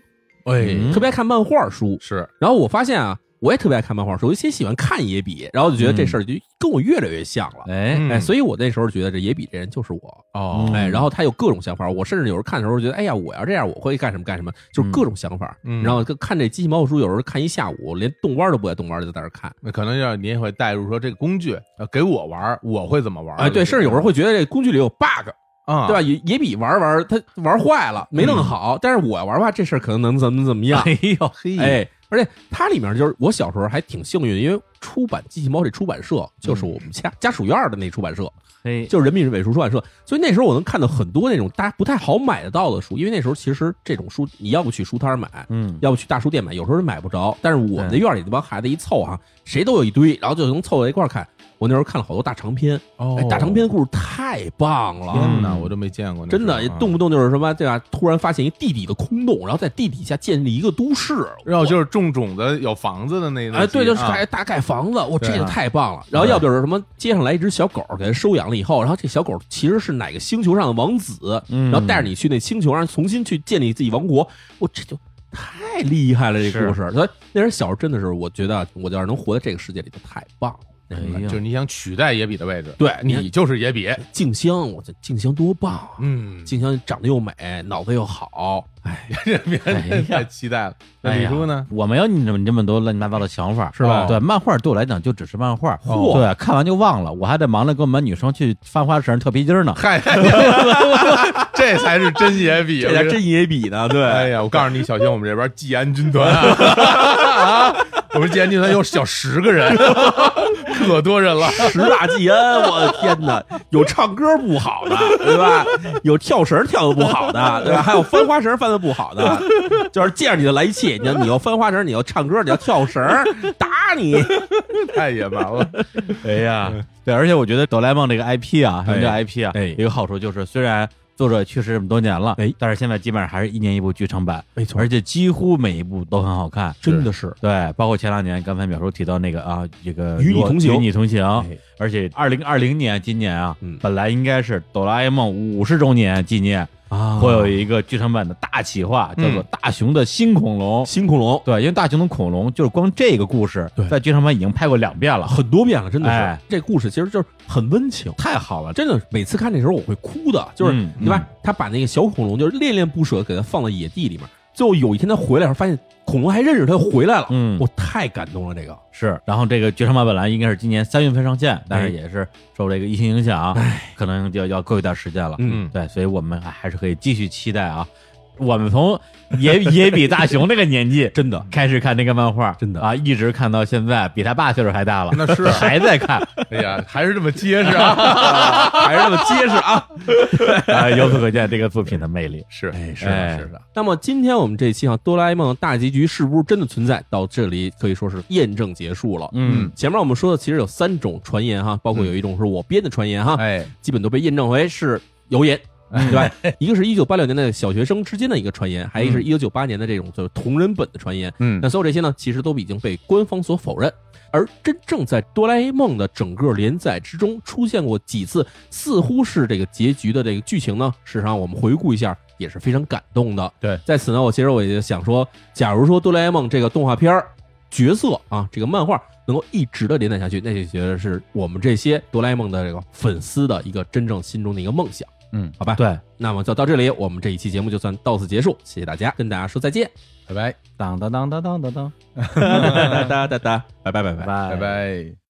哎，嗯特别爱看漫画书。是然后我发现啊，我也特别爱看漫画书，我就先喜欢看野比，然后就觉得这事儿就跟我越来越像了。哎，嗯哎，所以我那时候觉得这野比这人就是我，哦嗯哎，然后他有各种想法，我甚至有时候看的时候觉得，哎呀，我要这样，我会干什么干什么，就是各种想法。嗯然后看这机器猫书，有时候看一下午，连动弯都不爱动弯，就在那看。那可能要你也会带入说这个工具呃给我玩，我会怎么玩儿？哎，对，甚至有时候会觉得这工具里有 bug，啊，对吧？野野比玩玩，他玩坏了，没弄好，但是我玩吧，这事儿可能能怎么怎么样。哎呦，嘿，哎，而且它里面就是我小时候还挺幸运，因为出版机器猫这出版社就是我们家家属院的那出版社，哎，就是人民美术出版社，所以那时候我能看到很多那种大家不太好买得到的书，因为那时候其实这种书你要不去书摊儿买，嗯，要不去大书店买，有时候是买不着。但是我们的院里那帮孩子一凑啊，谁都有一堆，然后就能凑在一块看。我那时候看了好多大长篇，哦哎，大长篇故事太棒了，天哪，嗯我都没见过那真的动不动就是什么对吧？突然发现一地底的空洞，然后在地底下建立一个都市，然后就是种种子有房子的那哎，对，就是啊盖大盖房子，我这对个太棒了。然后要不就是什么街上来一只小狗给它收养了以后，然后这小狗其实是哪个星球上的王子，嗯然后带着你去那星球上重新去建立自己王国，我这就太厉害了，这是故事。所以那时候小时候真的是，我觉得我要是能活在这个世界里，就太棒了。哎呀就是你想取代野比的位置，对你就是野比，静香，我这静香多棒啊！嗯，静香长得又美，脑子又好，哎，别哎呀太期待了。那哎呀李叔呢？我没有你这么这么多乱七八糟的想法，是吧对，漫画对我来讲就只是漫画，嚯对，看完就忘了，我还得忙着跟我们女生去翻花绳、跳皮筋呢。嗨，这才是真野比，这才真野比呢，对，哎呀，我告诉你，小心我们这边季安军团啊，我们季安军团有小十个人，可多人了。十大季恩，我的天哪！有唱歌不好的，对吧？有跳绳跳的不好的，对吧？还有翻花绳翻的不好的，就是见着你就来气。你要你要翻花绳，你要唱歌，你要跳绳，打你！太野蛮了，哎呀，对，而且我觉得哆啦 A 梦这个 IP 啊，哎这个 IP 啊，哎一个好处就是虽然。作者去世这么多年了，哎。但是现在基本上还是一年一部剧场版，没错。而且几乎每一部都很好看，真的是。对，包括前两年刚才淼叔提到那个啊，这个与你同行。与你同行，哎。而且二零二零年今年啊，嗯。本来应该是哆啦 A 梦五十周年纪念，啊会有一个剧场版的大企划，叫做《大雄的新恐龙》。新恐龙对，因为大雄的恐龙就是光这个故事，在剧场版已经拍过两遍了，很多遍了，真的是。哎这故事其实就是很温情，太好了，真的。每次看这时候我会哭的，就是、嗯对吧？他把那个小恐龙就是恋恋不舍给它放到野地里面，最后有一天他回来的时候，发现恐龙还认识他回来了，嗯我太感动了。这个是。然后这个绝杀马本来应该是今年三月份上线，但哎是也是受这个疫情影响，可能就要过一段时间了。嗯对，所以我们还还是可以继续期待啊。我们从 野野比大雄那个年纪真的开始看那个漫画，真的啊，一直看到现在，比他爸岁数还大了，那是 还在看哎呀，还是这么结实啊！还是那么结实啊！啊，由此可见这个作品的魅力。是，哎是哎的，是的，那么今天我们这期啊，哆啦 A 梦大结局是不是真的存在？到这里可以说是验证结束了。嗯前面我们说的其实有三种传言哈，包括有一种是我编的传言哈，哎，基本都被验证为是谣言，对吧？一个是一九八六年的小学生之间的一个传言，还有一个是一九九八年的这种就是同人本的传言。嗯那所有这些呢，其实都已经被官方所否认。而真正在哆啦 A 梦的整个连载之中出现过几次，似乎是这个结局的这个剧情呢，事实上我们回顾一下也是非常感动的。对在此呢，我其实我也想说，假如说哆啦 A 梦这个动画片儿角色啊，这个漫画能够一直的连载下去，那就觉得是我们这些哆啦 A 梦的这个粉丝的一个真正心中的一个梦想。嗯，好吧，对，那么就到这里，我们这一期节目就算到此结束，谢谢大家，跟大家说再见，拜拜，当当当当当当当，哒哒哒拜拜拜。拜。拜拜。